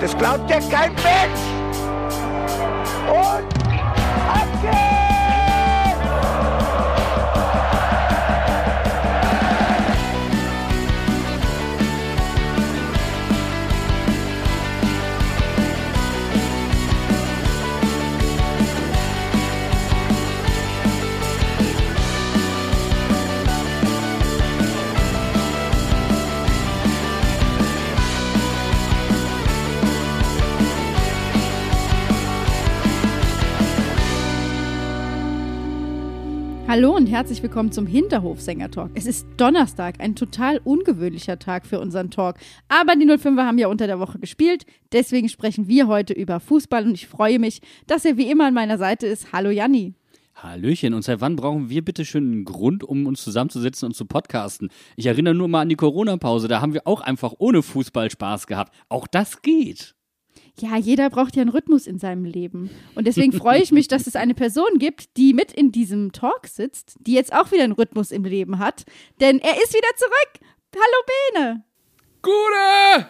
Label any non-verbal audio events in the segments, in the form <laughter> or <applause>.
Das glaubt ja kein Mensch. Und ab geht's! Hallo und herzlich willkommen zum Hinterhof-Sänger-Talk. Es ist Donnerstag, ein total ungewöhnlicher Tag für unseren Talk. Aber die 05er haben ja unter der Woche gespielt, deswegen sprechen wir heute über Fußball und ich freue mich, dass er wie immer an meiner Seite ist. Hallo Janni. Hallöchen, und seit wann brauchen wir bitte schön einen Grund, um uns zusammenzusetzen und zu podcasten? Ich erinnere nur mal an die Corona-Pause, da haben wir auch einfach ohne Fußball Spaß gehabt. Auch das geht ja, jeder braucht ja einen Rhythmus in seinem Leben. Und deswegen freue ich mich, dass es eine Person gibt, die mit in diesem Talk sitzt, die jetzt auch wieder einen Rhythmus im Leben hat. Denn er ist wieder zurück. Hallo Bene. Gute!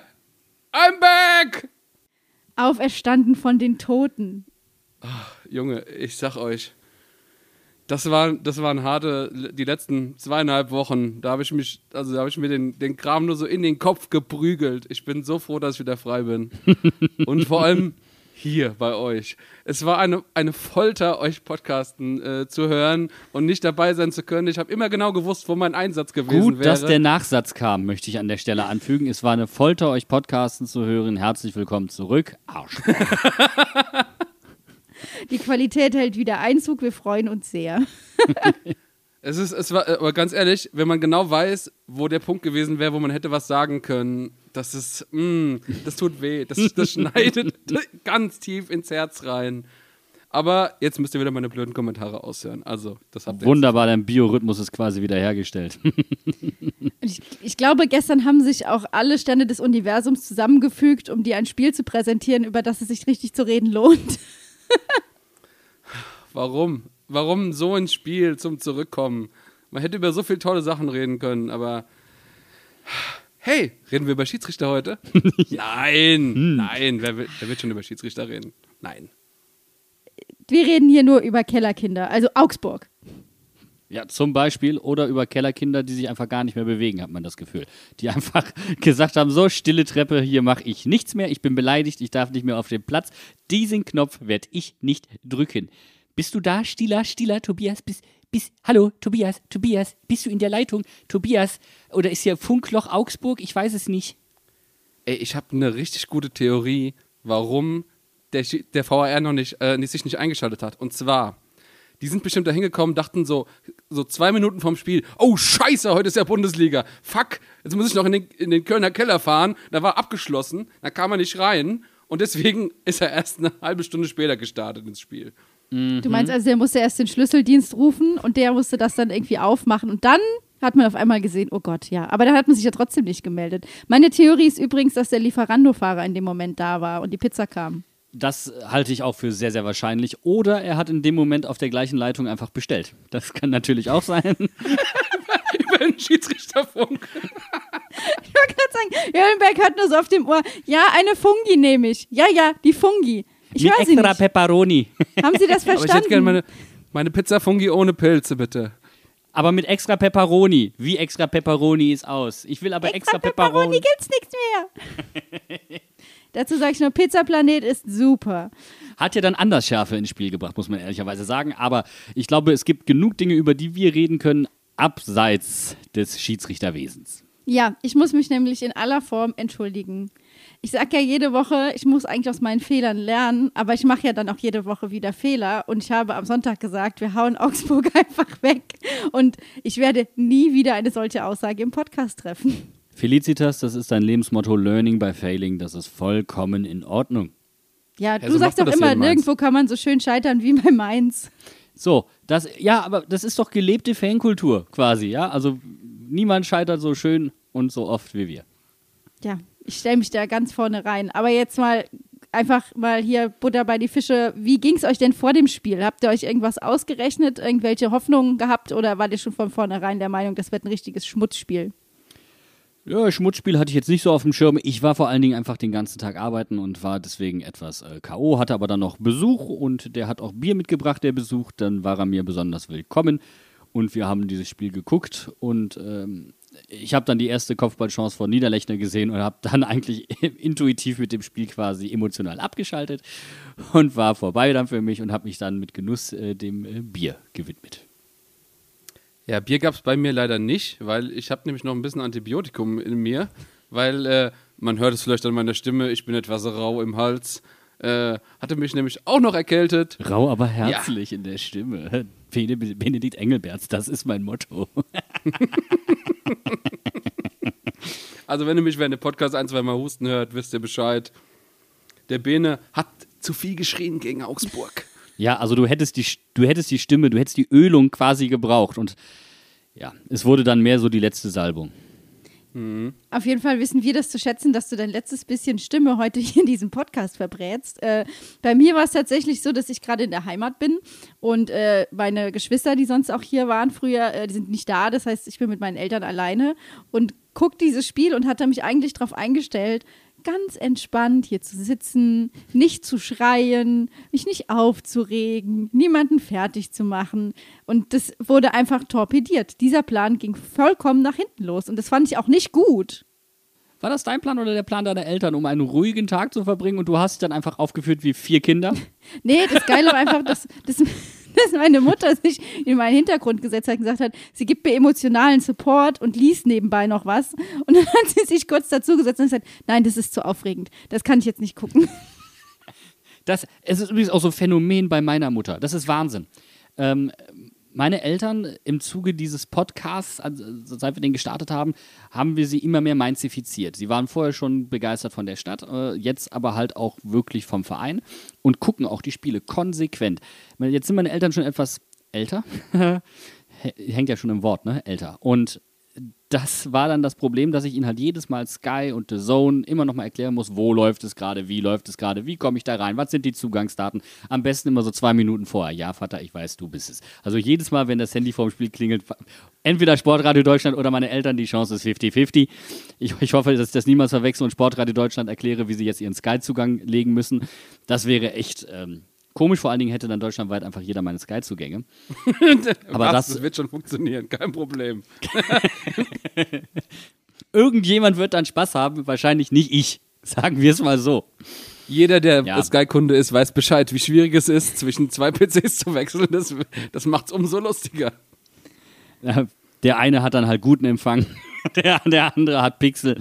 I'm back! Auferstanden von den Toten. Ach, Junge, ich sag euch, das, war, das waren harte, die letzten zweieinhalb Wochen. Da habe ich mich, also da habe ich mir den, den Kram nur so in den Kopf geprügelt. Ich bin so froh, dass ich wieder frei bin. <laughs> Und vor allem hier bei euch. Es war eine, eine Folter, euch Podcasten äh, zu hören und nicht dabei sein zu können. Ich habe immer genau gewusst, wo mein Einsatz gewesen Gut, wäre. dass der Nachsatz kam, möchte ich an der Stelle anfügen. Es war eine Folter, euch Podcasten zu hören. Herzlich willkommen zurück. Arsch. <laughs> Die Qualität hält wieder Einzug. Wir freuen uns sehr. <laughs> es ist, es war, aber ganz ehrlich, wenn man genau weiß, wo der Punkt gewesen wäre, wo man hätte was sagen können, das ist, mm, das tut weh. Das, das <laughs> schneidet ganz tief ins Herz rein. Aber jetzt müsst ihr wieder meine blöden Kommentare aushören. Also, das habt ihr Wunderbar, dein Biorhythmus ist quasi wieder hergestellt. <laughs> ich, ich, glaube, gestern haben sich auch alle Stände des Universums zusammengefügt, um dir ein Spiel zu präsentieren, über das es sich richtig zu reden lohnt. <laughs> Warum? Warum so ein Spiel zum Zurückkommen? Man hätte über so viele tolle Sachen reden können, aber. <sighs> Hey, reden wir über Schiedsrichter heute? <laughs> nein, hm. nein, wer, will, wer wird schon über Schiedsrichter reden? Nein. Wir reden hier nur über Kellerkinder, also Augsburg. Ja, zum Beispiel. Oder über Kellerkinder, die sich einfach gar nicht mehr bewegen, hat man das Gefühl. Die <laughs> einfach gesagt haben: So, stille Treppe, hier mache ich nichts mehr. Ich bin beleidigt, ich darf nicht mehr auf den Platz. Diesen Knopf werde ich nicht drücken. Bist du da, Stila, Stila, Tobias? Bis, bis, hallo, Tobias, Tobias, bist du in der Leitung? Tobias, oder ist hier Funkloch Augsburg? Ich weiß es nicht. Ey, ich habe eine richtig gute Theorie, warum der, der VAR noch nicht, äh, sich nicht eingeschaltet hat. Und zwar, die sind bestimmt da hingekommen, dachten so, so zwei Minuten vorm Spiel, oh scheiße, heute ist ja Bundesliga. Fuck, jetzt muss ich noch in den, in den Kölner Keller fahren. Da war abgeschlossen, da kam er nicht rein. Und deswegen <laughs> ist er erst eine halbe Stunde später gestartet ins Spiel. Mhm. Du meinst also, der musste erst den Schlüsseldienst rufen und der musste das dann irgendwie aufmachen und dann hat man auf einmal gesehen, oh Gott, ja. Aber dann hat man sich ja trotzdem nicht gemeldet. Meine Theorie ist übrigens, dass der Lieferando-Fahrer in dem Moment da war und die Pizza kam. Das halte ich auch für sehr, sehr wahrscheinlich. Oder er hat in dem Moment auf der gleichen Leitung einfach bestellt. Das kann natürlich auch sein. <laughs> Über den Schiedsrichterfunk. ich wollte gerade sagen, Jöllenberg hat nur so auf dem Ohr, ja, eine Fungi nehme ich. Ja, ja, die Fungi. Ich Mit extra Pepperoni. Haben Sie das verstanden? Aber ich hätte gerne meine, meine Pizza Fungi ohne Pilze, bitte. Aber mit extra Pepperoni. Wie extra Pepperoni ist aus? Ich will aber extra, extra Pepperoni. Pepperoni gibt's nichts mehr. <laughs> Dazu sage ich nur, Pizza Planet ist super. Hat ja dann anders Schärfe ins Spiel gebracht, muss man ehrlicherweise sagen. Aber ich glaube, es gibt genug Dinge, über die wir reden können, abseits des Schiedsrichterwesens. Ja, ich muss mich nämlich in aller Form entschuldigen. Ich sage ja jede Woche, ich muss eigentlich aus meinen Fehlern lernen, aber ich mache ja dann auch jede Woche wieder Fehler. Und ich habe am Sonntag gesagt, wir hauen Augsburg <laughs> einfach weg. Und ich werde nie wieder eine solche Aussage im Podcast treffen. Felicitas, das ist dein Lebensmotto Learning by Failing. Das ist vollkommen in Ordnung. Ja, du ja, so sagst doch immer, nirgendwo kann man so schön scheitern wie bei Mainz. So, das, ja, aber das ist doch gelebte Fankultur quasi, ja? Also niemand scheitert so schön und so oft wie wir. Ja, ich stelle mich da ganz vorne rein. Aber jetzt mal einfach mal hier Butter bei die Fische. Wie ging es euch denn vor dem Spiel? Habt ihr euch irgendwas ausgerechnet, irgendwelche Hoffnungen gehabt oder wart ihr schon von vornherein der Meinung, das wird ein richtiges Schmutzspiel? Ja, Schmutzspiel hatte ich jetzt nicht so auf dem Schirm. Ich war vor allen Dingen einfach den ganzen Tag arbeiten und war deswegen etwas äh, K.O., hatte aber dann noch Besuch und der hat auch Bier mitgebracht, der Besuch. Dann war er mir besonders willkommen und wir haben dieses Spiel geguckt und ähm, ich habe dann die erste Kopfballchance von Niederlechner gesehen und habe dann <laughs> eigentlich intuitiv mit dem Spiel quasi emotional abgeschaltet und war vorbei dann für mich und habe mich dann mit Genuss äh, dem äh, Bier gewidmet. Ja, Bier gab es bei mir leider nicht, weil ich habe nämlich noch ein bisschen Antibiotikum in mir, weil äh, man hört es vielleicht an meiner Stimme, ich bin etwas rau im Hals. Äh, hatte mich nämlich auch noch erkältet. Rau, aber herzlich ja. in der Stimme. <laughs> Benedikt Engelberts, das ist mein Motto. <laughs> also, wenn ihr mich während dem Podcast ein, zwei Mal husten hört, wisst ihr Bescheid. Der Bene hat zu viel geschrien gegen Augsburg. Ja, also du hättest die, du hättest die Stimme, du hättest die Ölung quasi gebraucht. Und ja, es wurde dann mehr so die letzte Salbung. Mhm. Auf jeden Fall wissen wir das zu schätzen, dass du dein letztes bisschen Stimme heute hier in diesem Podcast verbrätst. Äh, bei mir war es tatsächlich so, dass ich gerade in der Heimat bin und äh, meine Geschwister, die sonst auch hier waren früher, äh, die sind nicht da. Das heißt, ich bin mit meinen Eltern alleine und gucke dieses Spiel und hatte mich eigentlich darauf eingestellt, ganz entspannt hier zu sitzen, nicht zu schreien, mich nicht aufzuregen, niemanden fertig zu machen. Und das wurde einfach torpediert. Dieser Plan ging vollkommen nach hinten los. Und das fand ich auch nicht gut. War das dein Plan oder der Plan deiner Eltern, um einen ruhigen Tag zu verbringen und du hast dich dann einfach aufgeführt wie vier Kinder? <laughs> nee, das Geile war einfach, dass, dass <laughs> dass meine Mutter sich in meinen Hintergrund gesetzt hat und gesagt hat, sie gibt mir emotionalen Support und liest nebenbei noch was. Und dann hat sie sich kurz dazu gesetzt und gesagt, nein, das ist zu aufregend. Das kann ich jetzt nicht gucken. Das, es ist übrigens auch so ein Phänomen bei meiner Mutter. Das ist Wahnsinn. Ähm, meine Eltern im Zuge dieses Podcasts, also seit wir den gestartet haben, haben wir sie immer mehr mainzifiziert. Sie waren vorher schon begeistert von der Stadt, äh, jetzt aber halt auch wirklich vom Verein und gucken auch die Spiele konsequent. Jetzt sind meine Eltern schon etwas älter. <laughs> Hängt ja schon im Wort, ne? Älter. Und das war dann das Problem, dass ich ihnen halt jedes Mal Sky und The Zone immer nochmal erklären muss, wo läuft es gerade, wie läuft es gerade, wie komme ich da rein, was sind die Zugangsdaten. Am besten immer so zwei Minuten vorher. Ja, Vater, ich weiß, du bist es. Also jedes Mal, wenn das Handy vorm Spiel klingelt, entweder Sportradio Deutschland oder meine Eltern, die Chance ist 50-50. Ich, ich, hoffe, dass ich das niemals verwechsel und Sportradio Deutschland erkläre, wie sie jetzt ihren Sky-Zugang legen müssen. Das wäre echt ähm, Komisch vor allen Dingen hätte dann deutschlandweit einfach jeder meine Sky-Zugänge. <laughs> Aber das, das wird schon funktionieren, kein Problem. <laughs> Irgendjemand wird dann Spaß haben, wahrscheinlich nicht ich. Sagen wir es mal so. Jeder, der ja. Sky-Kunde ist, weiß Bescheid, wie schwierig es ist, zwischen zwei <laughs> PCs zu wechseln. Das, das macht es umso lustiger. Der eine hat dann halt guten Empfang, der, der andere hat Pixel.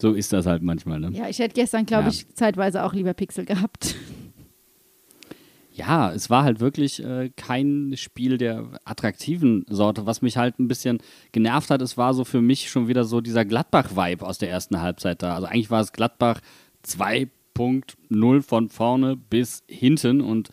So ist das halt manchmal. Ne? Ja, ich hätte gestern, glaube ja. ich, zeitweise auch lieber Pixel gehabt ja, es war halt wirklich äh, kein Spiel der attraktiven Sorte. Was mich halt ein bisschen genervt hat, es war so für mich schon wieder so dieser Gladbach-Vibe aus der ersten Halbzeit da. Also eigentlich war es Gladbach 2.0 von vorne bis hinten und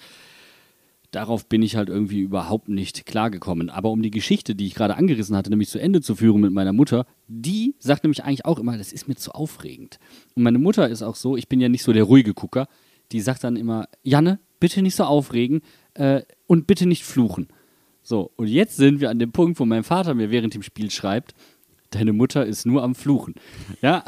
darauf bin ich halt irgendwie überhaupt nicht klargekommen. Aber um die Geschichte, die ich gerade angerissen hatte, nämlich zu Ende zu führen mit meiner Mutter, die sagt nämlich eigentlich auch immer, das ist mir zu aufregend. Und meine Mutter ist auch so, ich bin ja nicht so der ruhige Gucker, die sagt dann immer, Janne, bitte nicht so aufregen äh, und bitte nicht fluchen. So, und jetzt sind wir an dem Punkt, wo mein Vater mir während dem Spiel schreibt, deine Mutter ist nur am Fluchen. Ja.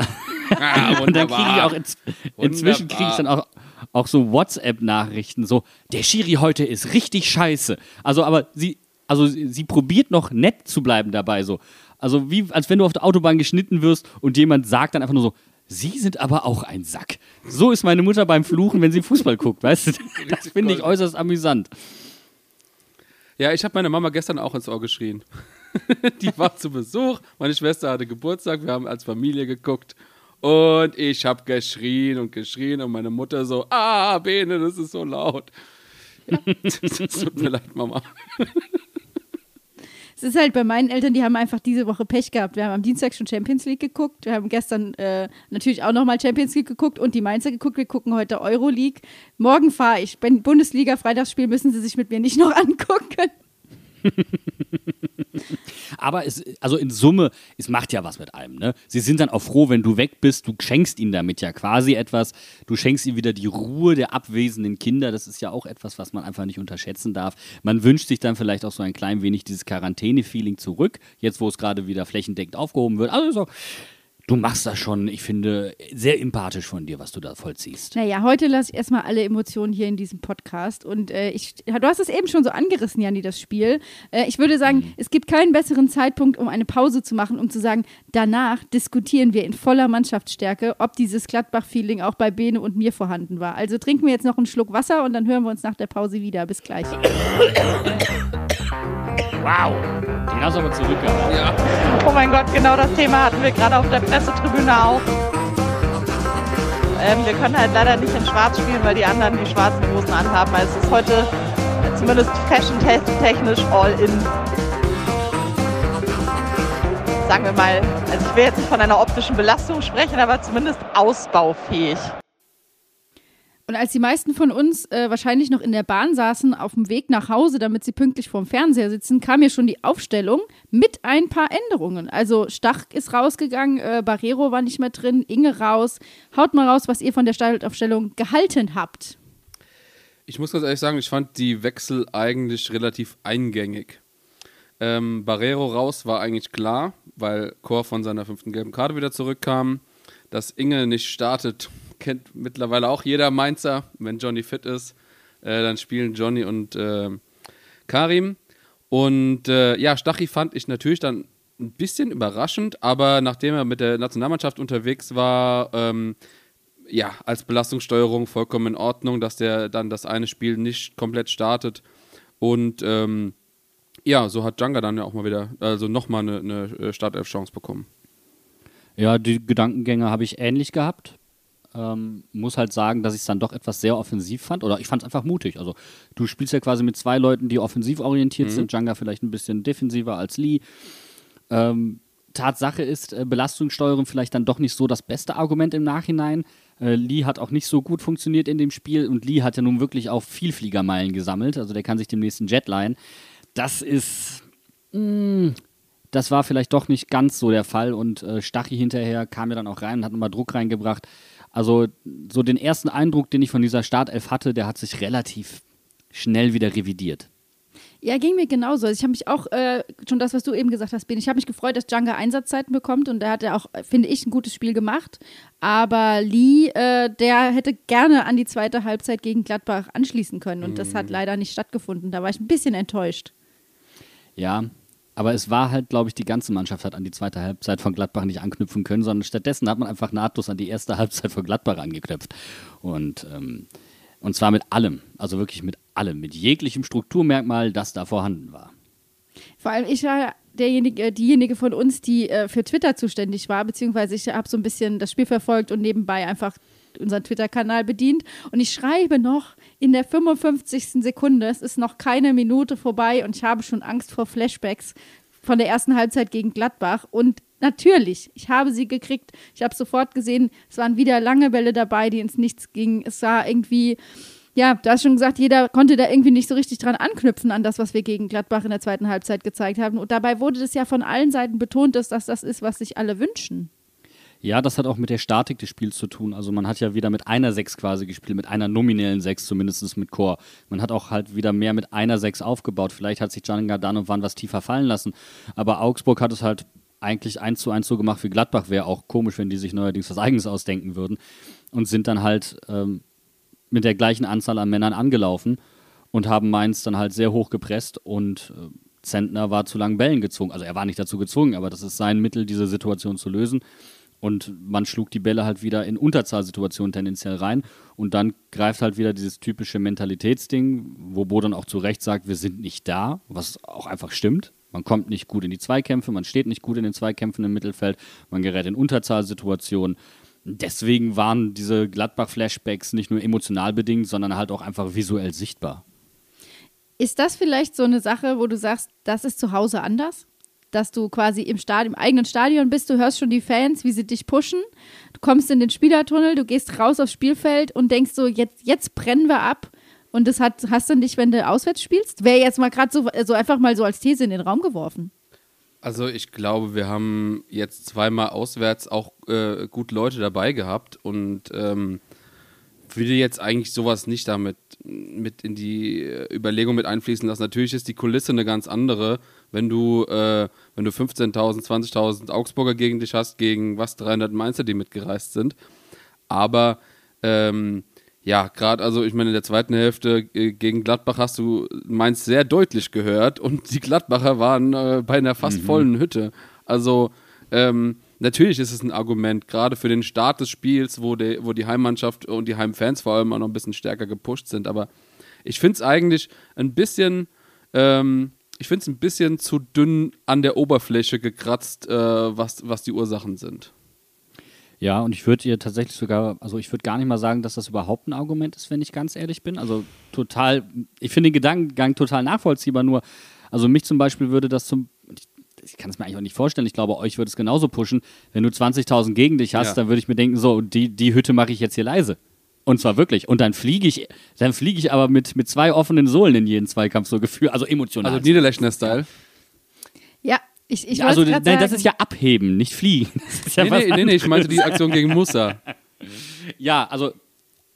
Ah, <laughs> und dann kriege ich auch ins, inzwischen kriege ich dann auch, auch so WhatsApp-Nachrichten, so, der Schiri heute ist richtig scheiße. Also, aber sie, also sie, sie probiert noch nett zu bleiben dabei, so. Also wie, als wenn du auf der Autobahn geschnitten wirst und jemand sagt dann einfach nur so, Sie sind aber auch ein Sack. So ist meine Mutter beim Fluchen, wenn sie Fußball guckt, weißt du? <laughs> Das finde ich äußerst amüsant. Ja, ich habe meine Mama gestern auch ins Ohr geschrien. <laughs> Die war zu Besuch, meine Schwester hatte Geburtstag, wir haben als Familie geguckt und ich habe geschrien und geschrien und meine Mutter so, ah, Bene, das ist so laut. <laughs> Ja, es tut mir leid, Mama. Es ist halt bei meinen Eltern, die haben einfach diese Woche Pech gehabt. Wir haben am Dienstag schon Champions League geguckt. Wir haben gestern äh, natürlich auch nochmal Champions League geguckt und die Mainzer geguckt. Wir gucken heute Euroleague. Morgen fahre ich. Wenn Bundesliga Freitagsspiel müssen sie sich mit mir nicht noch <laughs> angucken. <laughs> Aber es, also in Summe, es macht ja was mit einem. Ne? Sie sind dann auch froh, wenn du weg bist. Du schenkst ihnen damit ja quasi etwas. Du schenkst ihnen wieder die Ruhe der abwesenden Kinder. Das ist ja auch etwas, was man einfach nicht unterschätzen darf. Man wünscht sich dann vielleicht auch so ein klein wenig dieses Quarantäne-Feeling zurück, jetzt wo es gerade wieder flächendeckend aufgehoben wird. Also so, du machst das schon, ich finde, sehr empathisch von dir, was du da vollziehst. Naja, heute lasse ich erstmal alle Emotionen hier in diesem Podcast. Und äh, ich, du hast es eben schon so angerissen, Janni, das Spiel. Äh, ich würde sagen, mhm. es gibt keinen besseren Zeitpunkt, um eine Pause zu machen, um zu sagen, danach diskutieren wir in voller Mannschaftsstärke, ob dieses Gladbach-Feeling auch bei Bene und mir vorhanden war. Also trinken wir jetzt noch einen Schluck Wasser und dann hören wir uns nach der Pause wieder. Bis gleich. <coughs> Wow. Den hast du aber zurückgehalten. Ja. Oh mein Gott, genau das Thema hatten wir gerade auf der Pressetribüne auch. Ähm, wir können halt leider nicht in Schwarz spielen, weil die anderen die schwarzen Hosen anhaben. Also es ist heute zumindest fashion-technisch all in. Sagen wir mal, also ich will jetzt nicht von einer optischen Belastung sprechen, aber zumindest ausbaufähig. Und als die meisten von uns äh, wahrscheinlich noch in der Bahn saßen, auf dem Weg nach Hause, damit sie pünktlich vorm Fernseher sitzen, kam mir schon die Aufstellung mit ein paar Änderungen. Also Stach ist rausgegangen, äh, Barrero war nicht mehr drin, Inge raus. Haut mal raus, was ihr von der Startaufstellung gehalten habt. Ich muss ganz ehrlich sagen, ich fand die Wechsel eigentlich relativ eingängig. Ähm, Barrero raus war eigentlich klar, weil Chor von seiner fünften gelben Karte wieder zurückkam. Dass Inge nicht startet, kennt mittlerweile auch jeder Mainzer. Wenn Johnny fit ist, äh, dann spielen Johnny und äh, Karim. Und äh, ja, Stachy fand ich natürlich dann ein bisschen überraschend, aber nachdem er mit der Nationalmannschaft unterwegs war, ähm, ja, als Belastungssteuerung vollkommen in Ordnung, dass der dann das eine Spiel nicht komplett startet. Und ähm, ja, so hat Djanga dann ja auch mal wieder, also nochmal eine, eine Startelf-Chance bekommen. Ja, die Gedankengänge habe ich ähnlich gehabt. Ähm, muss halt sagen, dass ich es dann doch etwas sehr offensiv fand. Oder ich fand es einfach mutig. Also du spielst ja quasi mit zwei Leuten, die offensiv orientiert mhm. sind. Djanga vielleicht ein bisschen defensiver als Lee. Ähm, Tatsache ist, äh, Belastungssteuerung vielleicht dann doch nicht so das beste Argument im Nachhinein. Äh, Lee hat auch nicht so gut funktioniert in dem Spiel und Lee hat ja nun wirklich auch viel Fliegermeilen gesammelt. Also der kann sich dem nächsten Jet leihen. Das ist. Mh, mm, das war vielleicht doch nicht ganz so der Fall und äh, Stachy hinterher kam ja dann auch rein und hat nochmal Druck reingebracht. Also so den ersten Eindruck, den ich von dieser Startelf hatte, der hat sich relativ schnell wieder revidiert. Ja, ging mir genauso. Also ich habe mich auch, äh, schon das, was du eben gesagt hast, Ben, ich habe mich gefreut, dass Djanga Einsatzzeiten bekommt und da hat er auch, finde ich, ein gutes Spiel gemacht. Aber Lee, äh, der hätte gerne an die zweite Halbzeit gegen Gladbach anschließen können und mhm. das hat mhm. leider nicht stattgefunden. Da war ich ein bisschen enttäuscht. Ja, aber es war halt, glaube ich, die ganze Mannschaft hat an die zweite Halbzeit von Gladbach nicht anknüpfen können, sondern stattdessen hat man einfach nahtlos an die erste Halbzeit von Gladbach angeknüpft. Und, ähm, und zwar mit allem, also wirklich mit allem, mit jeglichem Strukturmerkmal, das da vorhanden war. Vor allem ich war derjenige, diejenige von uns, die äh, für Twitter zuständig war, beziehungsweise ich habe so ein bisschen das Spiel verfolgt und nebenbei einfach unseren Twitter-Kanal bedient. Und ich schreibe noch in der 55. Sekunde, es ist noch keine Minute vorbei und ich habe schon Angst vor Flashbacks von der ersten Halbzeit gegen Gladbach. Und natürlich, ich habe sie gekriegt. Ich habe sofort gesehen, es waren wieder lange Bälle dabei, die ins Nichts gingen. Es war irgendwie ja, du hast schon gesagt, jeder konnte da irgendwie nicht so richtig dran anknüpfen an das, was wir gegen Gladbach in der zweiten Halbzeit gezeigt haben. Und dabei wurde das ja von allen Seiten betont, dass das das ist, was sich alle wünschen. Ja, das hat auch mit der Statik des Spiels zu tun. Also man hat ja wieder mit einer 6 quasi gespielt, mit einer nominellen 6 zumindest mit Chor. Man hat auch halt wieder mehr mit einer 6 aufgebaut. Vielleicht hat sich Django dann und wann was tiefer fallen lassen. Aber Augsburg hat es halt eigentlich eins zu eins so gemacht wie Gladbach. Wäre auch komisch, wenn die sich neuerdings was Eigenes ausdenken würden. Und sind dann halt ähm, mit der gleichen Anzahl an Männern angelaufen und haben Mainz dann halt sehr hoch gepresst und äh, Zentner war zu langen Bällen gezwungen. Also er war nicht dazu gezwungen, aber das ist sein Mittel, diese Situation zu lösen. Und man schlug die Bälle halt wieder in Unterzahlsituationen tendenziell rein. Und dann greift halt wieder dieses typische Mentalitätsding, wo Bo auch zu Recht sagt, wir sind nicht da, was auch einfach stimmt. Man kommt nicht gut in die Zweikämpfe, man steht nicht gut in den Zweikämpfen im Mittelfeld, man gerät in Unterzahlsituationen. Deswegen waren diese Gladbach-Flashbacks nicht nur emotional bedingt, sondern halt auch einfach visuell sichtbar. Ist das vielleicht so eine Sache, wo du sagst, das ist zu Hause anders? Dass du quasi im, Stadion, im eigenen Stadion bist, du hörst schon die Fans, wie sie dich pushen, du kommst in den Spielertunnel, du gehst raus aufs Spielfeld und denkst so, jetzt, jetzt brennen wir ab. Und das hat, hast du nicht, wenn du auswärts spielst? Wäre jetzt mal gerade so, so einfach mal so als These in den Raum geworfen. Also ich glaube, wir haben jetzt zweimal auswärts auch äh, gut Leute dabei gehabt und ähm, würde jetzt eigentlich sowas nicht damit mit in die äh, Überlegung mit einfließen lassen. Natürlich ist die Kulisse eine ganz andere, wenn du, äh, wenn du 15.000, 20.000 Augsburger gegen dich hast, gegen was 300 Mainzer, die mitgereist sind. Aber ähm, ja, gerade also ich meine in der zweiten Hälfte äh, gegen Gladbach hast du Mainz sehr deutlich gehört <laughs> und die Gladbacher waren äh, bei einer fast mhm. vollen Hütte. Also ähm, natürlich ist es ein Argument, gerade für den Start des Spiels, wo, de, wo die Heimmannschaft und die Heimfans vor allem auch noch ein bisschen stärker gepusht sind. Aber ich finde es eigentlich ein bisschen, ähm, ich finde es ein bisschen zu dünn an der Oberfläche gekratzt, äh, was, was die Ursachen sind. Ja, und ich würde ihr tatsächlich sogar, also ich würde gar nicht mal sagen, dass das überhaupt ein Argument ist, wenn ich ganz ehrlich bin. Also total, ich finde den Gedankengang total nachvollziehbar, nur, also mich zum Beispiel würde das zum, ich kann es mir eigentlich auch nicht vorstellen. Ich glaube, euch würde es genauso pushen. Wenn du 20.000 gegen dich hast, ja. dann würde ich mir denken, so, die, die Hütte mache ich jetzt hier leise. Und zwar wirklich. Und dann fliege ich, dann fliege ich aber mit, mit zwei offenen Sohlen in jeden Zweikampf so gefühlt, also emotional. Also Niederlechner-Style. Ja, ich, ich also nein, das ist ja abheben, nicht fliegen. <laughs> Ja nee, nee, nee, nee, ich meinte die Aktion gegen Musa. ja, also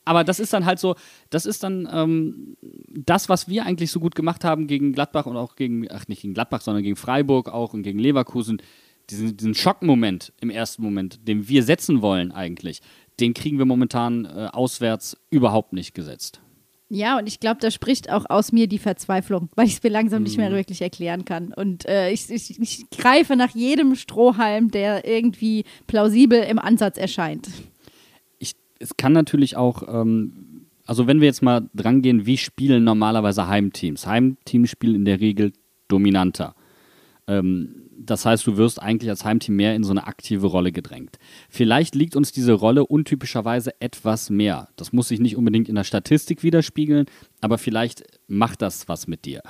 aber das ist dann halt so, das ist dann ähm, das, was wir eigentlich so gut gemacht haben gegen Gladbach und auch gegen, ach nicht gegen Gladbach, sondern gegen Freiburg auch und gegen Leverkusen. Diesen, diesen Schockmoment im ersten Moment, den wir setzen wollen eigentlich, den kriegen wir momentan äh, auswärts überhaupt nicht gesetzt. Ja, und ich glaube, da spricht auch aus mir die Verzweiflung, weil ich es mir langsam nicht mehr mhm. wirklich erklären kann. Und äh, ich, ich, ich greife nach jedem Strohhalm, der irgendwie plausibel im Ansatz erscheint es kann natürlich auch, ähm, also wenn wir jetzt mal dran gehen, wie spielen normalerweise Heimteams? Heimteams spielen in der Regel dominanter. Ähm, das heißt, du wirst eigentlich als Heimteam mehr in so eine aktive Rolle gedrängt. Vielleicht liegt uns diese Rolle untypischerweise etwas mehr. Das muss sich nicht unbedingt in der Statistik widerspiegeln, aber vielleicht macht das was mit dir.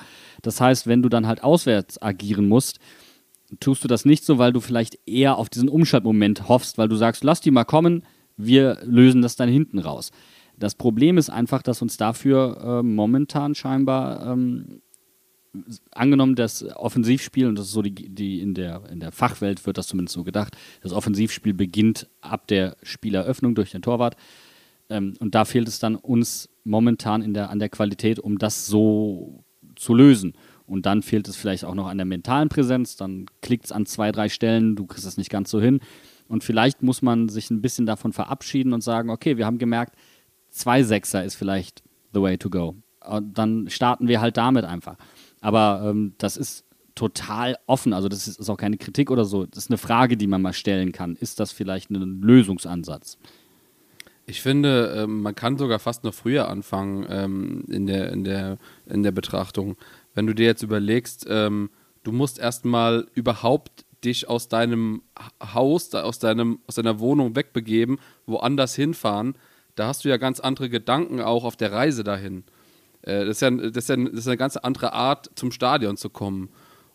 Das heißt, wenn du dann halt auswärts agieren musst, tust du das nicht so, weil du vielleicht eher auf diesen Umschaltmoment hoffst, weil du sagst, lass die mal kommen, wir lösen das dann hinten raus. Das Problem ist einfach, dass uns dafür äh, momentan scheinbar ähm, angenommen, das Offensivspiel, und das ist so die, die in, der, in der Fachwelt wird das zumindest so gedacht, das Offensivspiel beginnt ab der Spieleröffnung durch den Torwart. Ähm, und da fehlt es dann uns momentan in der, an der Qualität, um das so zu lösen. Und dann fehlt es vielleicht auch noch an der mentalen Präsenz, dann klickt es an zwei, drei Stellen, du kriegst es nicht ganz so hin. Und vielleicht muss man sich ein bisschen davon verabschieden und sagen, okay, wir haben gemerkt, zwei Sechser ist vielleicht the way to go. Und dann starten wir halt damit einfach. Aber ähm, das ist total offen. Also das ist, ist, auch keine Kritik oder so. Das ist eine Frage, die man mal stellen kann. Ist das vielleicht ein Lösungsansatz? Ich finde, ähm, man kann sogar fast noch früher anfangen ähm, in, der, in, der, in der Betrachtung. Wenn du dir jetzt überlegst, ähm, du musst erstmal überhaupt dich aus deinem Haus, aus, deinem, aus deiner Wohnung wegbegeben, woanders hinfahren, da hast du ja ganz andere Gedanken auch auf der Reise dahin. Äh, das, ist ja, das, ist ja, das ist eine ganz andere Art, zum Stadion zu kommen.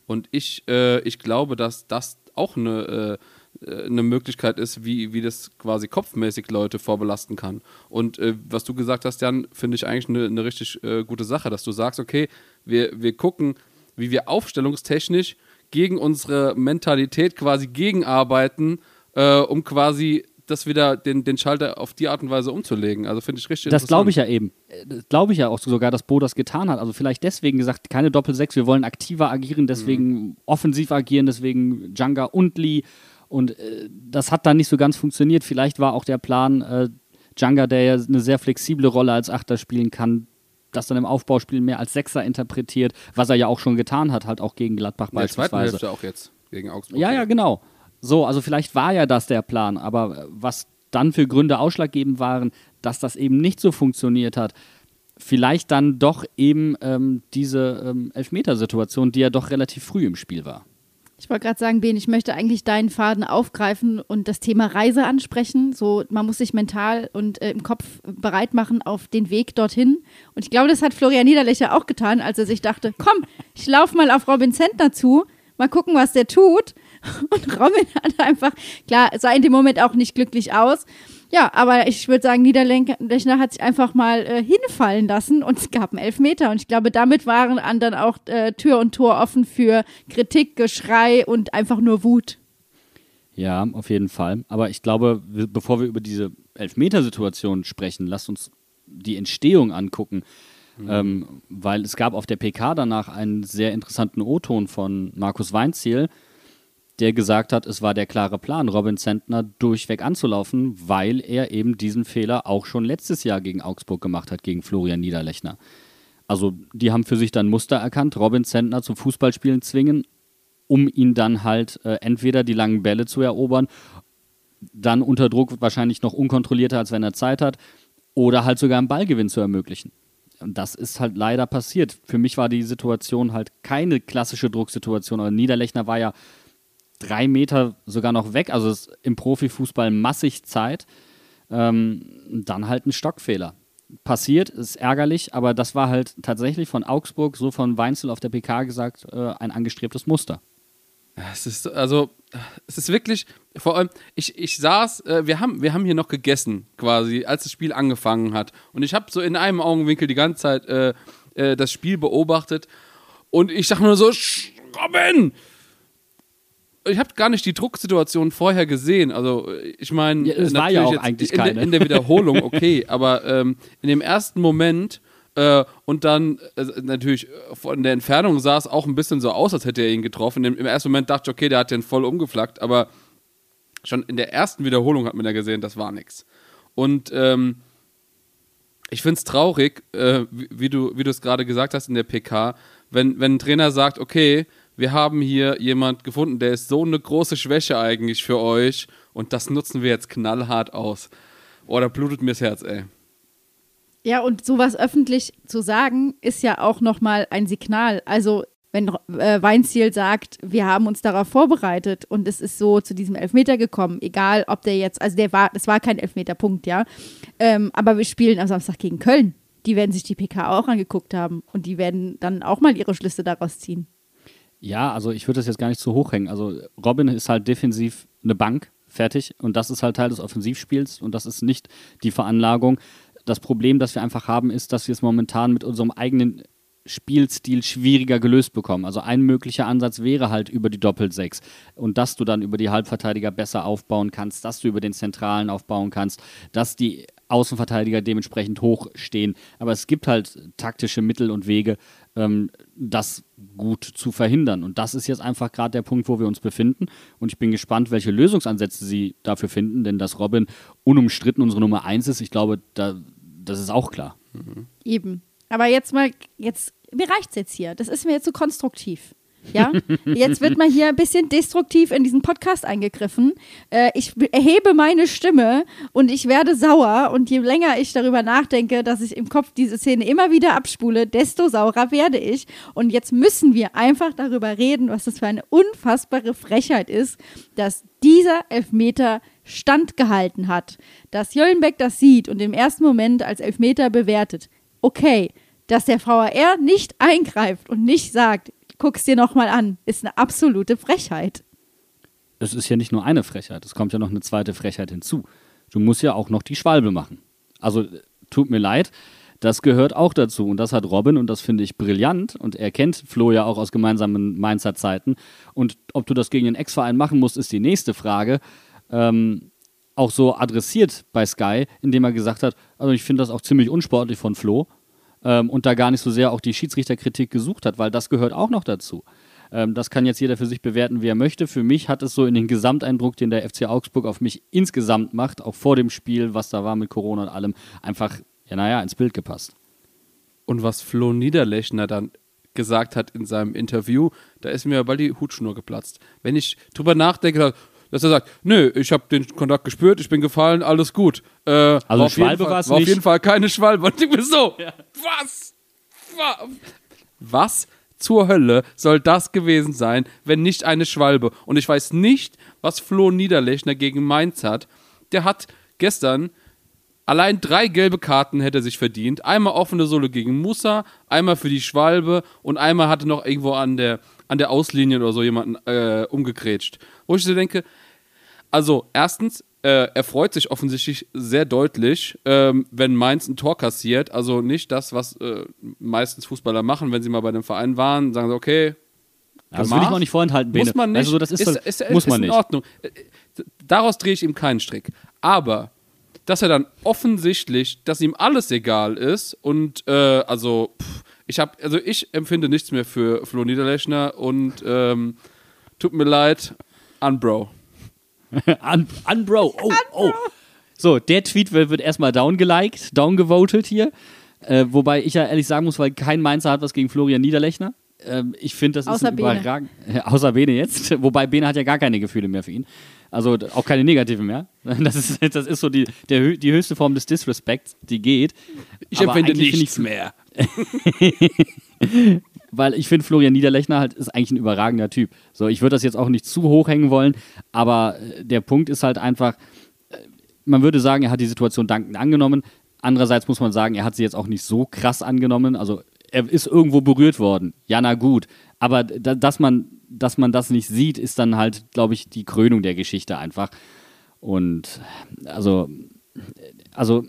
Und ich, äh, ich glaube, dass das auch eine, äh, eine Möglichkeit ist, wie, wie das quasi kopfmäßig Leute vorbelasten kann. Und äh, was du gesagt hast, Jan, finde ich eigentlich eine, eine richtig äh, gute Sache, dass du sagst, okay, wir, wir gucken, wie wir aufstellungstechnisch gegen unsere Mentalität quasi gegenarbeiten, äh, um quasi das wieder den, den Schalter auf die Art und Weise umzulegen. Also finde ich richtig Das glaube ich ja eben. Das glaube ich ja auch sogar, dass Bo das getan hat. Also vielleicht deswegen gesagt, keine Doppel-6, wir wollen aktiver agieren, deswegen mhm. offensiv agieren, deswegen Janga und Lee. Und äh, das hat dann nicht so ganz funktioniert. Vielleicht war auch der Plan, äh, Janga, der ja eine sehr flexible Rolle als Achter spielen kann, das dann im Aufbauspiel mehr als Sechser interpretiert, was er ja auch schon getan hat, halt auch gegen Gladbach In beispielsweise. Der zweiten Hälfte auch jetzt gegen Augsburg. Ja, ja, genau. So, also vielleicht war ja das der Plan, aber was dann für Gründe ausschlaggebend waren, dass das eben nicht so funktioniert hat, vielleicht dann doch eben ähm, diese ähm, Elfmetersituation, die ja doch relativ früh im Spiel war. Ich wollte gerade sagen, Ben, ich möchte eigentlich deinen Faden aufgreifen und das Thema Reise ansprechen. So, man muss sich mental und äh, im Kopf bereit machen auf den Weg dorthin. Und ich glaube, das hat Florian Niederlöcher auch getan, als er sich dachte, komm, ich laufe mal auf Robin Zentner zu, mal gucken, was der tut. <laughs> Und Robin hat einfach, klar, sah in dem Moment auch nicht glücklich aus. Ja, aber ich würde sagen, Niederlechner hat sich einfach mal äh, hinfallen lassen und es gab einen Elfmeter. Und ich glaube, damit waren dann auch äh, Tür und Tor offen für Kritik, Geschrei und einfach nur Wut. Ja, auf jeden Fall. Aber ich glaube, bevor wir über diese Elfmetersituation sprechen, lasst uns die Entstehung angucken. Ähm, weil es gab auf der PK danach einen sehr interessanten O-Ton von Markus Weinziel, der gesagt hat, es war der klare Plan, Robin Zentner durchweg anzulaufen, weil er eben diesen Fehler auch schon letztes Jahr gegen Augsburg gemacht hat, gegen Florian Niederlechner. Also die haben für sich dann Muster erkannt, Robin Zentner zum Fußballspielen zwingen, um ihn dann halt äh, entweder die langen Bälle zu erobern, dann unter Druck wahrscheinlich noch unkontrollierter, als wenn er Zeit hat, oder halt sogar einen Ballgewinn zu ermöglichen. Das ist halt leider passiert. Für mich war die Situation halt keine klassische Drucksituation. Aber Niederlechner war ja drei Meter sogar noch weg. Also ist im Profifußball massig Zeit. Ähm, dann halt ein Stockfehler. Passiert, ist ärgerlich, aber das war halt tatsächlich von Augsburg, so von Weinzel auf der PK gesagt, äh, ein angestrebtes Muster. Es ist also, es ist wirklich, vor allem, ich, ich saß, äh, wir, haben, wir haben hier noch gegessen, quasi, als das Spiel angefangen hat. Und ich habe so in einem Augenwinkel die ganze Zeit äh, äh, das Spiel beobachtet. Und ich dachte nur so, "Sch, Robin! Ich habe gar nicht die Drucksituation vorher gesehen. Also, ich meine, Ja, es war ja auch eigentlich in, der- keine. in der Wiederholung, okay, <laughs> aber ähm, in dem ersten Moment äh, und dann äh, natürlich von der Entfernung sah es auch ein bisschen so aus, als hätte er ihn getroffen. Im, im ersten Moment dachte ich, okay, der hat den voll umgeflackt, aber schon in der ersten Wiederholung hat man ja gesehen, das war nix. Und ähm, ich finde es traurig, äh, wie, wie du es gerade gesagt hast in der PK, wenn, wenn ein Trainer sagt, okay, wir haben hier jemand gefunden, der ist so eine große Schwäche eigentlich für euch und das nutzen wir jetzt knallhart aus. Oh, da blutet mir das Herz, ey. Ja, und sowas öffentlich zu sagen, ist ja auch nochmal ein Signal. Also, wenn äh, Weinziel sagt, wir haben uns darauf vorbereitet und es ist so zu diesem Elfmeter gekommen, egal ob der jetzt, also der war, das war kein Elfmeterpunkt, ja. Ähm, aber wir spielen am Samstag gegen Köln. Die werden sich die PK auch angeguckt haben und die werden dann auch mal ihre Schlüsse daraus ziehen. Ja, also ich würde das jetzt gar nicht zu hoch hängen. Also Robin ist halt defensiv eine Bank, fertig. Und das ist halt Teil des Offensivspiels und das ist nicht die Veranlagung. Das Problem, das wir einfach haben, ist, dass wir es momentan mit unserem eigenen Spielstil schwieriger gelöst bekommen. Also ein möglicher Ansatz wäre halt über die Doppel-Sechs und dass du dann über die Halbverteidiger besser aufbauen kannst, dass du über den Zentralen aufbauen kannst, dass die Außenverteidiger dementsprechend hoch stehen. Aber es gibt halt taktische Mittel und Wege, ähm, das gut zu verhindern. Und das ist jetzt einfach gerade der Punkt, wo wir uns befinden. Und ich bin gespannt, welche Lösungsansätze sie dafür finden, denn dass Robin unumstritten unsere Nummer eins ist, ich glaube, da, das ist auch klar. Eben. Aber jetzt mal, jetzt, mir reicht's jetzt hier. Das ist mir jetzt zu konstruktiv. Ja, jetzt wird mal hier ein bisschen destruktiv in diesen Podcast eingegriffen. Äh, ich be- erhebe meine Stimme und ich werde sauer. Und je länger ich darüber nachdenke, dass ich im Kopf diese Szene immer wieder abspule, desto saurer werde ich. Und jetzt müssen wir einfach darüber reden, was das für eine unfassbare Frechheit ist, dass dieser Elfmeter standgehalten hat. Dass Jöllenbeck das sieht und im ersten Moment als Elfmeter bewertet. Okay, dass der VAR nicht eingreift und nicht sagt, guck's dir nochmal an, ist eine absolute Frechheit. Es ist ja nicht nur eine Frechheit, es kommt ja noch eine zweite Frechheit hinzu. Du musst ja auch noch die Schwalbe machen. Also äh, tut mir leid, das gehört auch dazu. Und das hat Robin und das finde ich brillant. Und er kennt Flo ja auch aus gemeinsamen Mainzer Zeiten. Und ob du das gegen den Ex-Verein machen musst, ist die nächste Frage. Ähm, auch so adressiert bei Sky, indem er gesagt hat, also ich finde das auch ziemlich unsportlich von Flo ähm, und da gar nicht so sehr auch die Schiedsrichterkritik gesucht hat, weil das gehört auch noch dazu. Ähm, das kann jetzt jeder für sich bewerten, wie er möchte. Für mich hat es so in den Gesamteindruck, den der FC Augsburg auf mich insgesamt macht, auch vor dem Spiel, was da war mit Corona und allem, einfach, ja, naja, ins Bild gepasst. Und was Flo Niederlechner dann gesagt hat in seinem Interview, da ist mir bald die Hutschnur geplatzt. Wenn ich drüber nachdenke, dass er sagt, nö, ich habe den Kontakt gespürt, ich bin gefallen, alles gut. Äh, war auf jeden Schwalbe war auf nicht. jeden Fall keine Schwalbe. <laughs> Und ich bin so, was? Wa- Was zur Hölle soll das gewesen sein, wenn nicht eine Schwalbe? Und ich weiß nicht, was Flo Niederlechner gegen Mainz hat. Der hat gestern Allein drei gelbe Karten hätte er sich verdient. Einmal offene Sohle gegen Musa, einmal für die Schwalbe und einmal hatte noch irgendwo an der, an der Auslinie oder so jemanden äh, umgegrätscht. Wo ich so denke, also erstens, äh, er freut sich offensichtlich sehr deutlich, ähm, wenn Mainz ein Tor kassiert. Also nicht das, was äh, meistens Fußballer machen, wenn sie mal bei dem Verein waren, sagen sie, okay, Aber das will ich noch nicht vorenthalten, Bene. muss man nicht. Also, so, das ist, ist, so- ist, muss ist man in nicht. Ordnung. Äh, Daraus drehe ich ihm keinen Strick. Aber dass er dann offensichtlich, dass ihm alles egal ist und äh, also pff, ich habe, also ich empfinde nichts mehr für Flo Niederlechner und ähm, tut mir leid, Unbro. Un <laughs> Unbro. Oh, oh. So, der Tweet wird, wird erstmal downgeliked, downgevotet hier. Äh, wobei ich ja ehrlich sagen muss, weil kein Mainzer hat was gegen Florian Niederlechner. Ähm, ich finde, das Außer ist überragend. außer Bene jetzt. <laughs> Wobei Bene hat ja gar keine Gefühle mehr für ihn. Also auch keine negativen mehr. <laughs> Das ist, das ist so die, der, die höchste Form des Disrespekts, die geht. Ich empfinde nichts ich- mehr. <laughs> weil ich finde, Florian Niederlechner halt ist eigentlich ein überragender Typ. So, ich würde das jetzt auch nicht zu hoch hängen wollen, aber äh, der Punkt ist halt einfach, äh, man würde sagen, er hat die Situation dankend angenommen. Andererseits muss man sagen, er hat sie jetzt auch nicht so krass angenommen. Also er ist irgendwo berührt worden. Ja, na gut. Aber da, dass, man, dass man das nicht sieht, ist dann halt, glaube ich, die Krönung der Geschichte einfach. Und also, also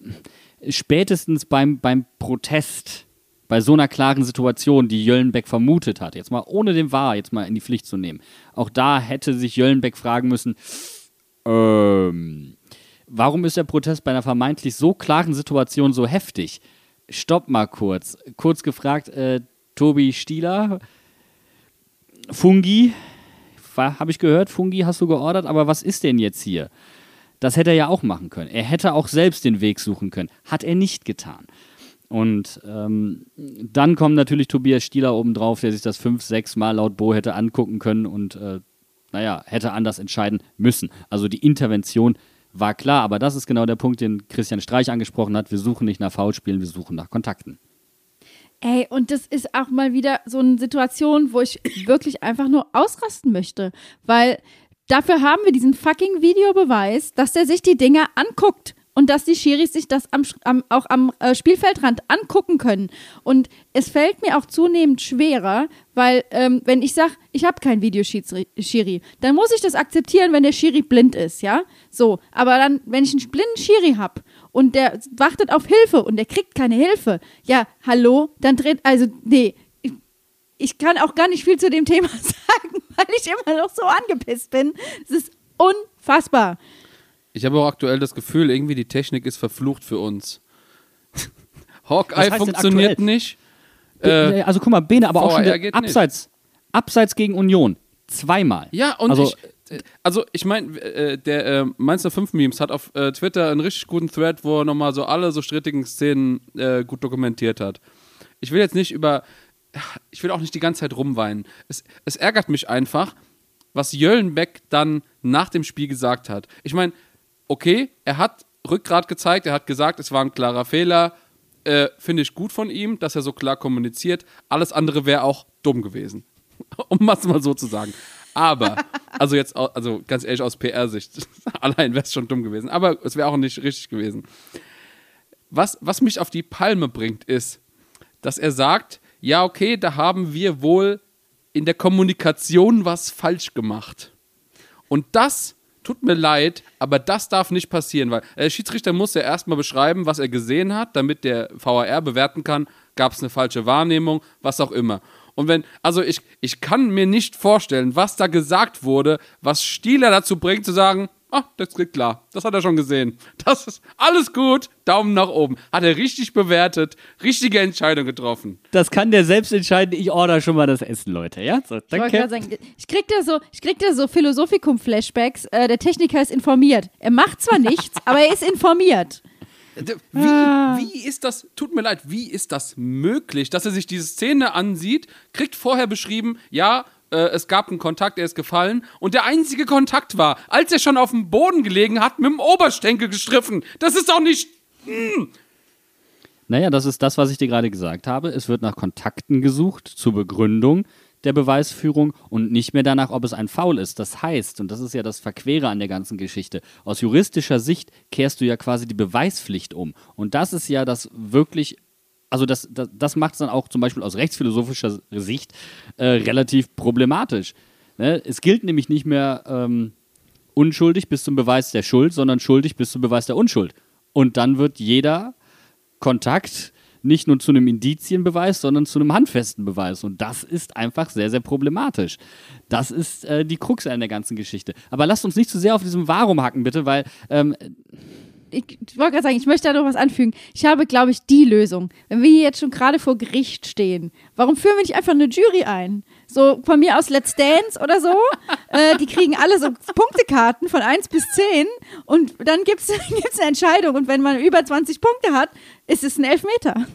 spätestens beim, beim Protest, bei so einer klaren Situation, die Jöllenbeck vermutet hat, jetzt mal ohne den Wahr jetzt mal in die Pflicht zu nehmen, auch da hätte sich Jöllenbeck fragen müssen, ähm, warum ist der Protest bei einer vermeintlich so klaren Situation so heftig? Stopp mal kurz. Kurz gefragt, äh, Tobi Stieler, Fungi, habe ich gehört, Fungi hast du geordert, aber was ist denn jetzt hier? Das hätte er ja auch machen können. Er hätte auch selbst den Weg suchen können. Hat er nicht getan. Und ähm, dann kommt natürlich Tobias Stieler obendrauf, der sich das fünf, sechs Mal laut Bo hätte angucken können und, äh, naja, hätte anders entscheiden müssen. Also die Intervention war klar, aber das ist genau der Punkt, den Christian Streich angesprochen hat. Wir suchen nicht nach Foulspielen, wir suchen nach Kontakten. Ey, und das ist auch mal wieder so eine Situation, wo ich wirklich einfach nur ausrasten möchte. Weil dafür haben wir diesen fucking Videobeweis, dass der sich die Dinger anguckt. Und dass die Schiris sich das am, am, auch am äh, Spielfeldrand angucken können. Und es fällt mir auch zunehmend schwerer, weil ähm, wenn ich sage, ich habe keinen Videoschiri, dann muss ich das akzeptieren, wenn der Schiri blind ist, ja? So, aber dann, wenn ich einen blinden Schiri habe und der wartet auf Hilfe und der kriegt keine Hilfe, ja, hallo, dann dreht, also, nee, ich, ich kann auch gar nicht viel zu dem Thema <laughs> sagen, weil ich immer noch so angepisst bin. Es ist unfassbar. Ich habe auch aktuell das Gefühl, irgendwie die Technik ist verflucht für uns. <laughs> Hawkeye funktioniert aktuell? nicht. Äh, also guck mal, Bene, aber auch schon nicht. abseits, abseits gegen Union. Zweimal. Ja, und also, ich, äh, also ich meine, äh, der äh, Mainzer 5 Memes hat auf äh, Twitter einen richtig guten Thread, wo er nochmal so alle so strittigen Szenen äh, gut dokumentiert hat. Ich will jetzt nicht über, ich will auch nicht die ganze Zeit rumweinen. Es, es ärgert mich einfach, was Jöllenbeck dann nach dem Spiel gesagt hat. Ich meine, okay, er hat Rückgrat gezeigt, er hat gesagt, es war ein klarer Fehler. Äh, Finde ich gut von ihm, dass er so klar kommuniziert. Alles andere wäre auch dumm gewesen. <laughs> um es mal so zu sagen. Aber, <laughs> also jetzt, also ganz ehrlich aus PR-Sicht, <laughs> allein wäre es schon dumm gewesen. Aber es wäre auch nicht richtig gewesen. Was, was mich auf die Palme bringt, ist, dass er sagt, ja, okay, da haben wir wohl in der Kommunikation was falsch gemacht. Und das tut mir leid, aber das darf nicht passieren, weil der Schiedsrichter muss ja erstmal beschreiben, was er gesehen hat, damit der VAR bewerten kann, gab es eine falsche Wahrnehmung, was auch immer. Und wenn, also ich, ich kann mir nicht vorstellen, was da gesagt wurde, was Stieler dazu bringt, zu sagen, ah, das geht klar, das hat er schon gesehen. Das ist alles gut, Daumen nach oben. Hat er richtig bewertet, richtige Entscheidung getroffen. das kann der selbst entscheiden. Ich order schon mal das Essen, Leute. Ja, so, Ich danke. gerade sagen, ich krieg da so, ich krieg da so Philosophikum-Flashbacks. Äh, der Techniker ist informiert. Er macht zwar nichts, <laughs> aber er ist informiert. D- Wie, wie ist das, tut mir leid, wie ist das möglich, dass er sich diese Szene ansieht, kriegt vorher beschrieben, ja, äh, es gab einen Kontakt, er ist gefallen und der einzige Kontakt war, als er schon auf dem Boden gelegen hat, mit dem Oberschenkel gestriffen. Das ist doch nicht. Naja, das ist das, was ich dir gerade gesagt habe. Es wird nach Kontakten gesucht zur Begründung der Beweisführung und nicht mehr danach, ob es ein Foul ist. Das heißt, und das ist ja das Verquere an der ganzen Geschichte, aus juristischer Sicht kehrst du ja quasi die Beweispflicht um. Und das ist ja das wirklich, also das, das, das macht es dann auch zum Beispiel aus rechtsphilosophischer Sicht äh, relativ problematisch. Ne? Es gilt nämlich nicht mehr ähm, unschuldig bis zum Beweis der Schuld, sondern schuldig bis zum Beweis der Unschuld. Und dann wird jeder Kontakt nicht nur zu einem Indizienbeweis, sondern zu einem handfesten Beweis. Und das ist einfach sehr, sehr problematisch. Das ist äh, die Krux an der ganzen Geschichte. Aber lasst uns nicht zu sehr auf diesem Warum hacken, bitte, weil ähm, ich, wollte gerade sagen, ich möchte da noch was anfügen. Ich habe, glaube ich, die Lösung. Wenn wir hier jetzt schon gerade vor Gericht stehen, warum führen wir nicht einfach eine Jury ein? So von mir aus Let's Dance oder so. <laughs> äh, die kriegen alle so Punktekarten von 1 bis 10 und dann gibt es <laughs> eine Entscheidung. Und wenn man über 20 Punkte hat, ist es ein Elfmeter.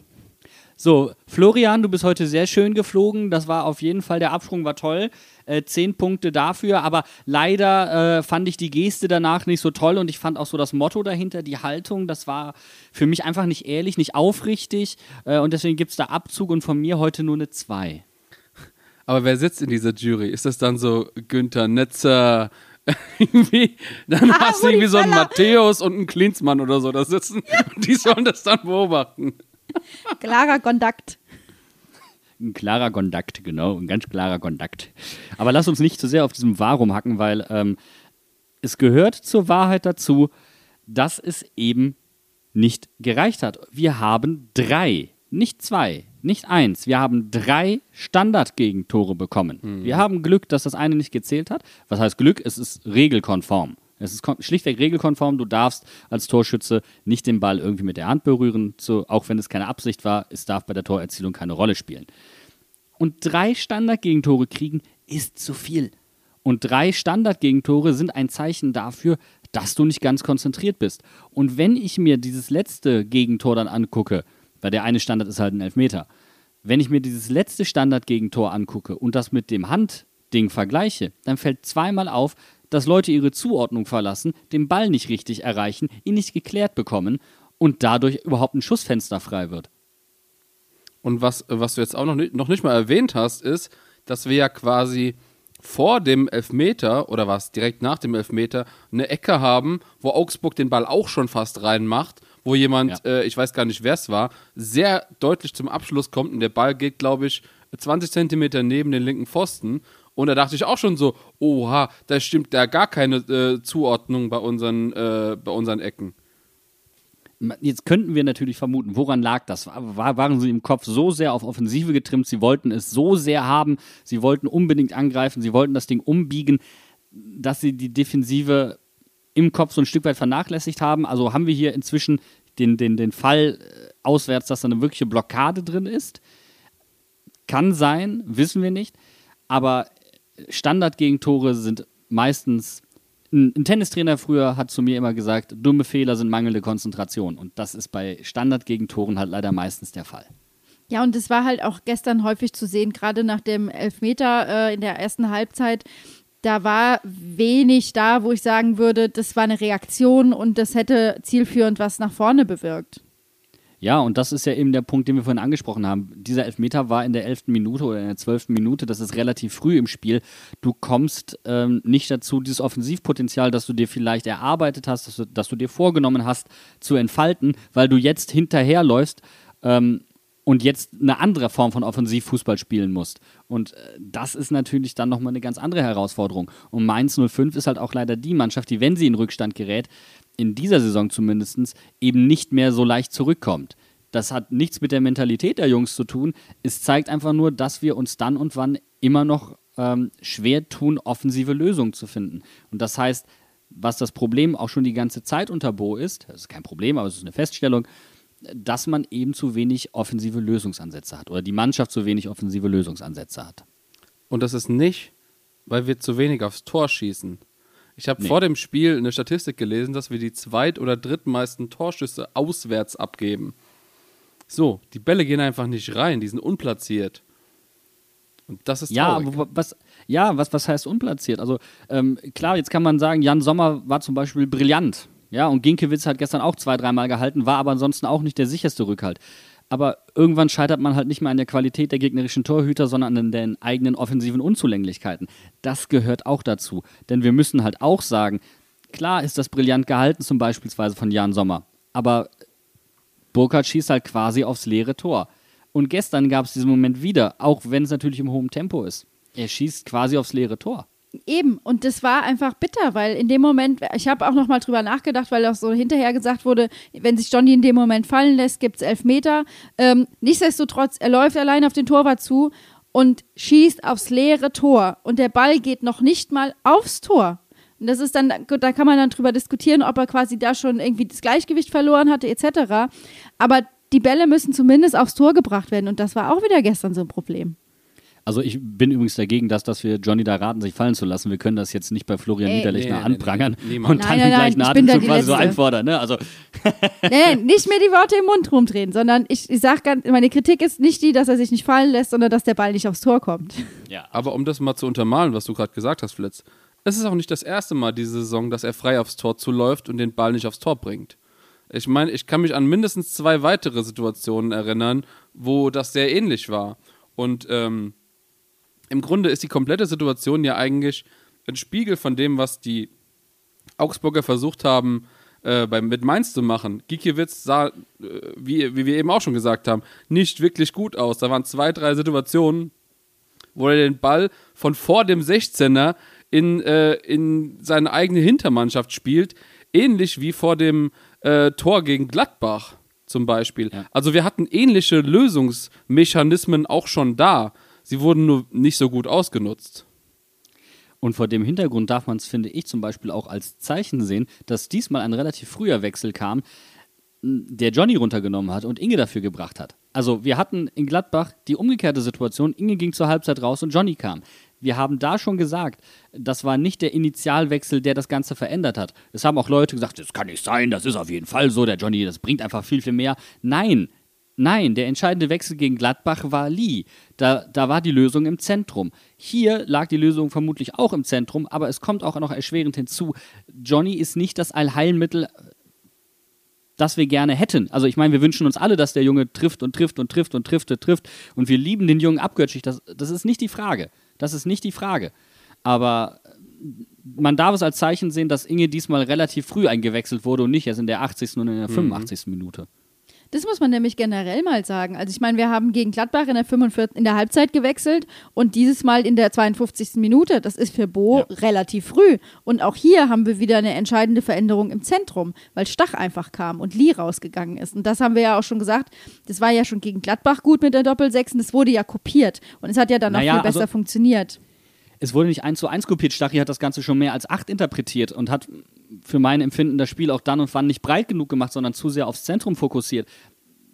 So, Florian, du bist heute sehr schön geflogen. Das war auf jeden Fall, der Absprung war toll. Äh, zehn Punkte dafür, aber leider äh, fand ich die Geste danach nicht so toll und ich fand auch so das Motto dahinter, die Haltung, das war für mich einfach nicht ehrlich, nicht aufrichtig äh, und deswegen gibt es da Abzug und von mir heute nur eine 2. Aber wer sitzt in dieser Jury? Ist das dann so Günther Netzer? <laughs> dann Ah, hast du irgendwie so einen. Matthäus und einen Klinsmann oder so da sitzen und <laughs> die sollen das dann beobachten. <laughs> Klarer Kontakt. Ein klarer Kontakt, genau, ein ganz klarer Kontakt. Aber lass uns nicht zu sehr auf diesem Warum hacken, weil ähm, es gehört zur Wahrheit dazu, dass es eben nicht gereicht hat. Wir haben drei, nicht zwei, nicht eins, wir haben drei Standardgegentore bekommen. Wir haben Glück, dass das eine nicht gezählt hat. Was heißt Glück? Es ist regelkonform. Es ist schlichtweg regelkonform. Du darfst als Torschütze nicht den Ball irgendwie mit der Hand berühren, so, auch wenn es keine Absicht war. Es darf bei der Torerzielung keine Rolle spielen. Und drei Standardgegentore kriegen ist zu viel. Und drei Standardgegentore sind ein Zeichen dafür, dass du nicht ganz konzentriert bist. Und wenn ich mir dieses letzte Gegentor dann angucke, weil der eine Standard ist halt ein Elfmeter, wenn ich mir dieses letzte Standardgegentor angucke und das mit dem Handding vergleiche, dann fällt zweimal auf, dass Leute ihre Zuordnung verlassen, den Ball nicht richtig erreichen, ihn nicht geklärt bekommen und dadurch überhaupt ein Schussfenster frei wird. Und was, was du jetzt auch noch nicht, noch nicht mal erwähnt hast, ist, dass wir ja quasi vor dem Elfmeter oder was direkt nach dem Elfmeter eine Ecke haben, wo Augsburg den Ball auch schon fast reinmacht, wo jemand, Ja. äh, ich weiß gar nicht, wer es war, sehr deutlich zum Abschluss kommt und der Ball geht, glaube ich, 20 Zentimeter neben den linken Pfosten. Und da dachte ich auch schon so, oha, da stimmt da gar keine äh, Zuordnung bei unseren, äh, bei unseren Ecken. Jetzt könnten wir natürlich vermuten, woran lag das? War, waren sie im Kopf so sehr auf Offensive getrimmt, sie wollten es so sehr haben, sie wollten unbedingt angreifen, sie wollten das Ding umbiegen, dass sie die Defensive im Kopf so ein Stück weit vernachlässigt haben. Also haben wir hier inzwischen den, den, den Fall äh, auswärts, dass da eine wirkliche Blockade drin ist. Kann sein, wissen wir nicht. Aber Standardgegentore sind meistens. Ein, ein Tennistrainer früher hat zu mir immer gesagt, dumme Fehler sind mangelnde Konzentration. Und das ist bei Standardgegentoren halt leider meistens der Fall. Ja, und es war halt auch gestern häufig zu sehen, gerade nach dem Elfmeter äh, in der ersten Halbzeit. Da war wenig da, wo ich sagen würde, das war eine Reaktion und das hätte zielführend was nach vorne bewirkt. Ja, und das ist ja eben der Punkt, den wir vorhin angesprochen haben. Dieser Elfmeter war in der elften Minute oder in der zwölften Minute. Das ist relativ früh im Spiel. Du kommst ähm, nicht dazu, dieses Offensivpotenzial, das du dir vielleicht erarbeitet hast, das du, das du dir vorgenommen hast, zu entfalten, weil du jetzt hinterherläufst ähm, und jetzt eine andere Form von Offensivfußball spielen musst. Und äh, das ist natürlich dann nochmal eine ganz andere Herausforderung. Und Mainz 05 ist halt auch leider die Mannschaft, die, wenn sie in Rückstand gerät, in dieser Saison zumindest eben nicht mehr so leicht zurückkommt. Das hat nichts mit der Mentalität der Jungs zu tun. Es zeigt einfach nur, dass wir uns dann und wann immer noch ähm, schwer tun, offensive Lösungen zu finden. Und das heißt, was das Problem auch schon die ganze Zeit unter Bo ist, das ist kein Problem, aber es ist eine Feststellung, dass man eben zu wenig offensive Lösungsansätze hat oder die Mannschaft zu wenig offensive Lösungsansätze hat. Und das ist nicht, weil wir zu wenig aufs Tor schießen. Ich habe Nee. vor dem Spiel eine Statistik gelesen, dass wir die zweit- oder drittmeisten Torschüsse auswärts abgeben. So, die Bälle gehen einfach nicht rein, die sind unplatziert. Und das ist Ja, traurig. aber was, ja was, was heißt unplatziert? Also ähm, klar, jetzt kann man sagen, Jan Sommer war zum Beispiel brillant. Ja, und Ginkiewicz hat gestern auch zwei, dreimal gehalten, war aber ansonsten auch nicht der sicherste Rückhalt. Aber irgendwann scheitert man halt nicht mehr an der Qualität der gegnerischen Torhüter, sondern an den eigenen offensiven Unzulänglichkeiten. Das gehört auch dazu. Denn wir müssen halt auch sagen, klar ist das brillant gehalten, zum Beispiel von Jan Sommer. Aber Burkhardt schießt halt quasi aufs leere Tor. Und gestern gab es diesen Moment wieder, auch wenn es natürlich im hohen Tempo ist. Er schießt quasi aufs leere Tor. Eben, und das war einfach bitter, weil in dem Moment, ich habe auch nochmal drüber nachgedacht, weil auch so hinterher gesagt wurde, wenn sich Johnny in dem Moment fallen lässt, gibt es Elfmeter. Ähm, nichtsdestotrotz, er läuft allein auf den Torwart zu und schießt aufs leere Tor. Und der Ball geht noch nicht mal aufs Tor. Und das ist dann, da kann man dann drüber diskutieren, ob er quasi da schon irgendwie das Gleichgewicht verloren hatte, etc. Aber die Bälle müssen zumindest aufs Tor gebracht werden. Und das war auch wieder gestern so ein Problem. Also ich bin übrigens dagegen, dass, dass wir Johnny da raten, sich fallen zu lassen. Wir können das jetzt nicht bei Florian Ey. Niederlechner Nee, nee, anprangern nee, niemand. und dann Nein, im nein, gleichen nein, ich bin da Atemzug die quasi so einfordern. Ne? Also <laughs> Nee, nicht mehr die Worte im Mund rumdrehen, sondern ich, ich sag ganz, meine Kritik ist nicht die, dass er sich nicht fallen lässt, sondern dass der Ball nicht aufs Tor kommt. <laughs> ja, Aber um das mal zu untermalen, was du gerade gesagt hast, Flitz, es ist auch nicht das erste Mal diese Saison, dass er frei aufs Tor zuläuft und den Ball nicht aufs Tor bringt. Ich meine, ich kann mich an mindestens zwei weitere Situationen erinnern, wo das sehr ähnlich war. Und ähm, im Grunde ist die komplette Situation ja eigentlich ein Spiegel von dem, was die Augsburger versucht haben, äh, beim, mit Mainz zu machen. Gikiewicz sah, äh, wie, wie wir eben auch schon gesagt haben, nicht wirklich gut aus. Da waren zwei, drei Situationen, wo er den Ball von vor dem 16er in, äh, in seine eigene Hintermannschaft spielt, ähnlich wie vor dem äh, Tor gegen Gladbach zum Beispiel. Ja. Also wir hatten ähnliche Lösungsmechanismen auch schon da. Sie wurden nur nicht so gut ausgenutzt. Und vor dem Hintergrund darf man es, finde ich, zum Beispiel auch als Zeichen sehen, dass diesmal ein relativ früher Wechsel kam, der Johnny runtergenommen hat und Inge dafür gebracht hat. Also wir hatten in Gladbach die umgekehrte Situation, Inge ging zur Halbzeit raus und Johnny kam. Wir haben da schon gesagt, das war nicht der Initialwechsel, der das Ganze verändert hat. Es haben auch Leute gesagt, das kann nicht sein, das ist auf jeden Fall so, der Johnny, das bringt einfach viel, viel mehr. Nein, Nein, der entscheidende Wechsel gegen Gladbach war Lee. Da, da war die Lösung im Zentrum. Hier lag die Lösung vermutlich auch im Zentrum, aber es kommt auch noch erschwerend hinzu. Johnny ist nicht das Allheilmittel, das wir gerne hätten. Also ich meine, wir wünschen uns alle, dass der Junge trifft und trifft und trifft und trifft und trifft und wir lieben den Jungen abgötschig. Das, das ist nicht die Frage. Das ist nicht die Frage. Aber man darf es als Zeichen sehen, dass Inge diesmal relativ früh eingewechselt wurde und nicht erst in der 80. und in der 85. Minute. Das muss man nämlich generell mal sagen. Also ich meine, wir haben gegen Gladbach in der, 45, in der Halbzeit gewechselt und dieses Mal in der 52. Minute. Das ist für Bo Ja. relativ früh. Und auch hier haben wir wieder eine entscheidende Veränderung im Zentrum, weil Stach einfach kam und Lee rausgegangen ist. Und das haben wir ja auch schon gesagt. Das war ja schon gegen Gladbach gut mit der Doppelsechs und das wurde ja kopiert. Und es hat ja dann Naja, auch viel besser also- funktioniert. es wurde nicht eins zu eins kopiert. Stachy hat das Ganze schon mehr als acht interpretiert und hat für mein Empfinden das Spiel auch dann und wann nicht breit genug gemacht, sondern zu sehr aufs Zentrum fokussiert.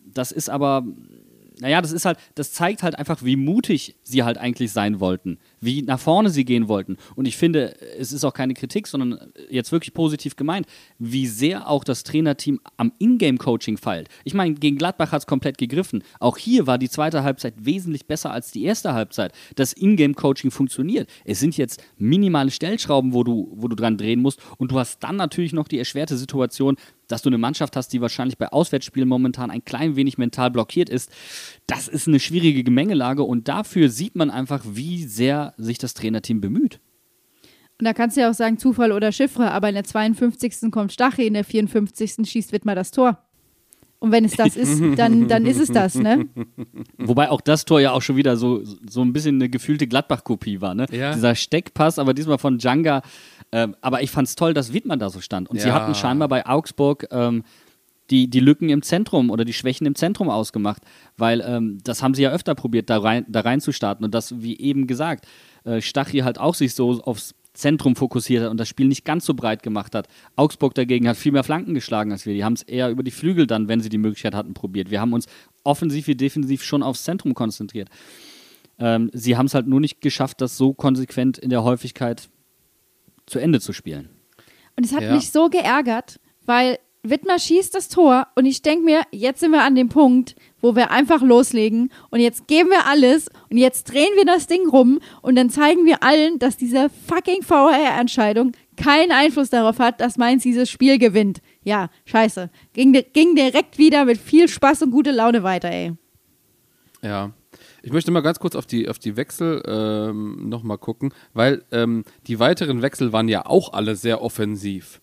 Das ist aber, naja, das ist halt, das zeigt halt einfach, wie mutig sie halt eigentlich sein wollten, wie nach vorne sie gehen wollten. Und ich finde, es ist auch keine Kritik, sondern jetzt wirklich positiv gemeint, wie sehr auch das Trainerteam am Ingame-Coaching feilt. Ich meine, gegen Gladbach hat es komplett gegriffen. Auch hier war die zweite Halbzeit wesentlich besser als die erste Halbzeit. Das Ingame-Coaching funktioniert. Es sind jetzt minimale Stellschrauben, wo du, wo du dran drehen musst. Und du hast dann natürlich noch die erschwerte Situation, dass du eine Mannschaft hast, die wahrscheinlich bei Auswärtsspielen momentan ein klein wenig mental blockiert ist. Das ist eine schwierige Gemengelage und dafür sieht man einfach, wie sehr sich das Trainerteam bemüht. Und da kannst du ja auch sagen, Zufall oder Chiffre, aber in der 52. kommt Stachy, in der 54. schießt Wittmer das Tor. Und wenn es das ist, <laughs> dann, dann ist es das, ne? Wobei auch das Tor ja auch schon wieder so, so ein bisschen eine gefühlte Gladbach-Kopie war. Ne? Ja. Dieser Steckpass, aber diesmal von Djanga. Ähm, aber ich fand es toll, dass Wittmann da so stand. Und sie Ja. hatten scheinbar bei Augsburg ähm, die, die Lücken im Zentrum oder die Schwächen im Zentrum ausgemacht. Weil ähm, das haben sie ja öfter probiert, da rein, da rein zu starten. Und das, wie eben gesagt, äh, Stachy halt auch sich so aufs Zentrum fokussiert hat und das Spiel nicht ganz so breit gemacht hat. Augsburg dagegen hat viel mehr Flanken geschlagen als wir. Die haben es eher über die Flügel dann, wenn sie die Möglichkeit hatten, probiert. Wir haben uns offensiv wie defensiv schon aufs Zentrum konzentriert. Ähm, sie haben es halt nur nicht geschafft, das so konsequent in der Häufigkeit zu Ende zu spielen. Und es hat Ja. mich so geärgert, weil Wittmer schießt das Tor und ich denke mir, jetzt sind wir an dem Punkt, wo wir einfach loslegen und jetzt geben wir alles und jetzt drehen wir das Ding rum und dann zeigen wir allen, dass diese fucking VR-Entscheidung keinen Einfluss darauf hat, dass Mainz dieses Spiel gewinnt. Ja, scheiße. Ging, ging direkt wieder mit viel Spaß und gute Laune weiter, ey. Ja. Ich möchte mal ganz kurz auf die, auf die Wechsel ähm, nochmal gucken, weil ähm, die weiteren Wechsel waren ja auch alle sehr offensiv.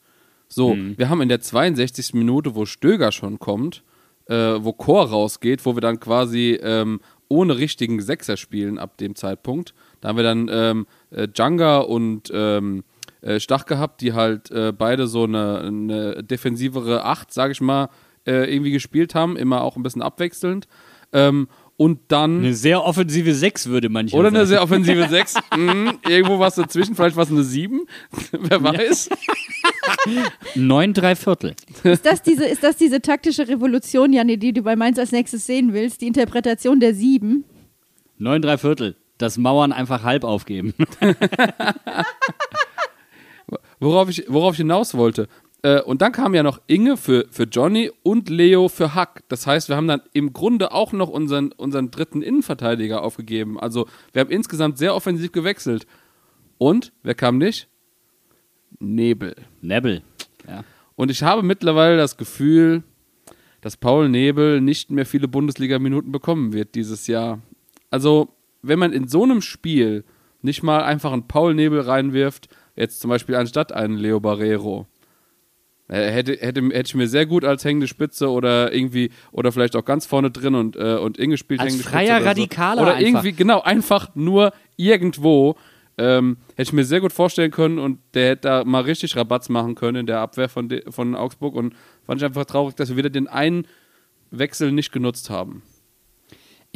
So, wir haben in der 62. Minute, wo Stöger schon kommt, äh, wo Chor rausgeht, wo wir dann quasi ähm, ohne richtigen Sechser spielen ab dem Zeitpunkt. Da haben wir dann ähm, äh, Djanga und ähm, äh, Stach gehabt, die halt äh, beide so eine, eine defensivere Acht, sage ich mal, äh, irgendwie gespielt haben, immer auch ein bisschen abwechselnd. Ähm, und dann. Eine sehr offensive 6 würde manche Oder eine sagen. sehr offensive 6. <laughs> Mhm, irgendwo was dazwischen, vielleicht was eine 7. <laughs> Wer weiß. 9 3 Viertel. Ist das diese, ist das diese taktische Revolution, Janne, die du bei Mainz als nächstes sehen willst? Die Interpretation der Sieben? 9 3 Viertel. Das Mauern einfach halb aufgeben. <laughs> Worauf ich, worauf ich hinaus wollte. Äh, und dann kam ja noch Inge für, für Johnny und Leo für Hack. Das heißt, wir haben dann im Grunde auch noch unseren, unseren dritten Innenverteidiger aufgegeben. Also wir haben insgesamt sehr offensiv gewechselt. Und, wer kam nicht? Nebel. Nebel. Ja. Und ich habe mittlerweile das Gefühl, dass Paul Nebel nicht mehr viele Bundesliga-Minuten bekommen wird dieses Jahr. Also, wenn man in so einem Spiel nicht mal einfach einen Paul Nebel reinwirft, jetzt zum Beispiel anstatt einen Leo Barrero, hätte, hätte, hätte ich mir sehr gut als hängende Spitze oder irgendwie, oder vielleicht auch ganz vorne drin und, äh, und Inge spielt Als hängende freier Spitze. oder Radikaler So. Oder einfach. irgendwie, genau, einfach nur irgendwo. Ähm, hätte ich mir sehr gut vorstellen können und der hätte da mal richtig Rabatz machen können in der Abwehr von, de, von Augsburg und fand ich einfach traurig, dass wir wieder den einen Wechsel nicht genutzt haben.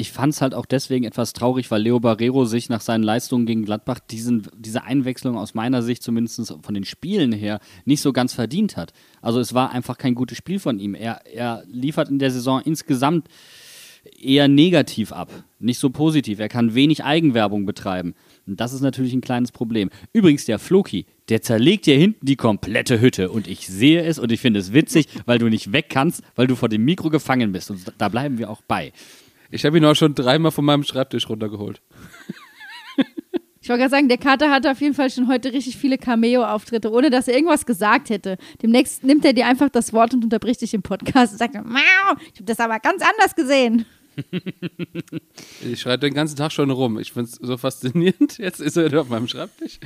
Ich fand es halt auch deswegen etwas traurig, weil Leo Barrero sich nach seinen Leistungen gegen Gladbach diesen, diese Einwechslung aus meiner Sicht zumindest von den Spielen her nicht so ganz verdient hat. Also es war einfach kein gutes Spiel von ihm. Er, er liefert in der Saison insgesamt eher negativ ab, nicht so positiv. Er kann wenig Eigenwerbung betreiben. Und das ist natürlich ein kleines Problem. Übrigens, der Floki, der zerlegt hier hinten die komplette Hütte. Und ich sehe es und ich finde es witzig, weil du nicht weg kannst, weil du vor dem Mikro gefangen bist. Und da bleiben wir auch bei. Ich habe ihn auch schon dreimal von meinem Schreibtisch runtergeholt. Ich wollte gerade sagen, der Kater hatte auf jeden Fall schon heute richtig viele Cameo-Auftritte, ohne dass er irgendwas gesagt hätte. Demnächst nimmt er dir einfach das Wort und unterbricht dich im Podcast und sagt, Mau, ich habe das aber ganz anders gesehen. <laughs> Ich schreibe den ganzen Tag schon rum. Ich finde es so faszinierend. Jetzt ist er wieder auf meinem Schreibtisch.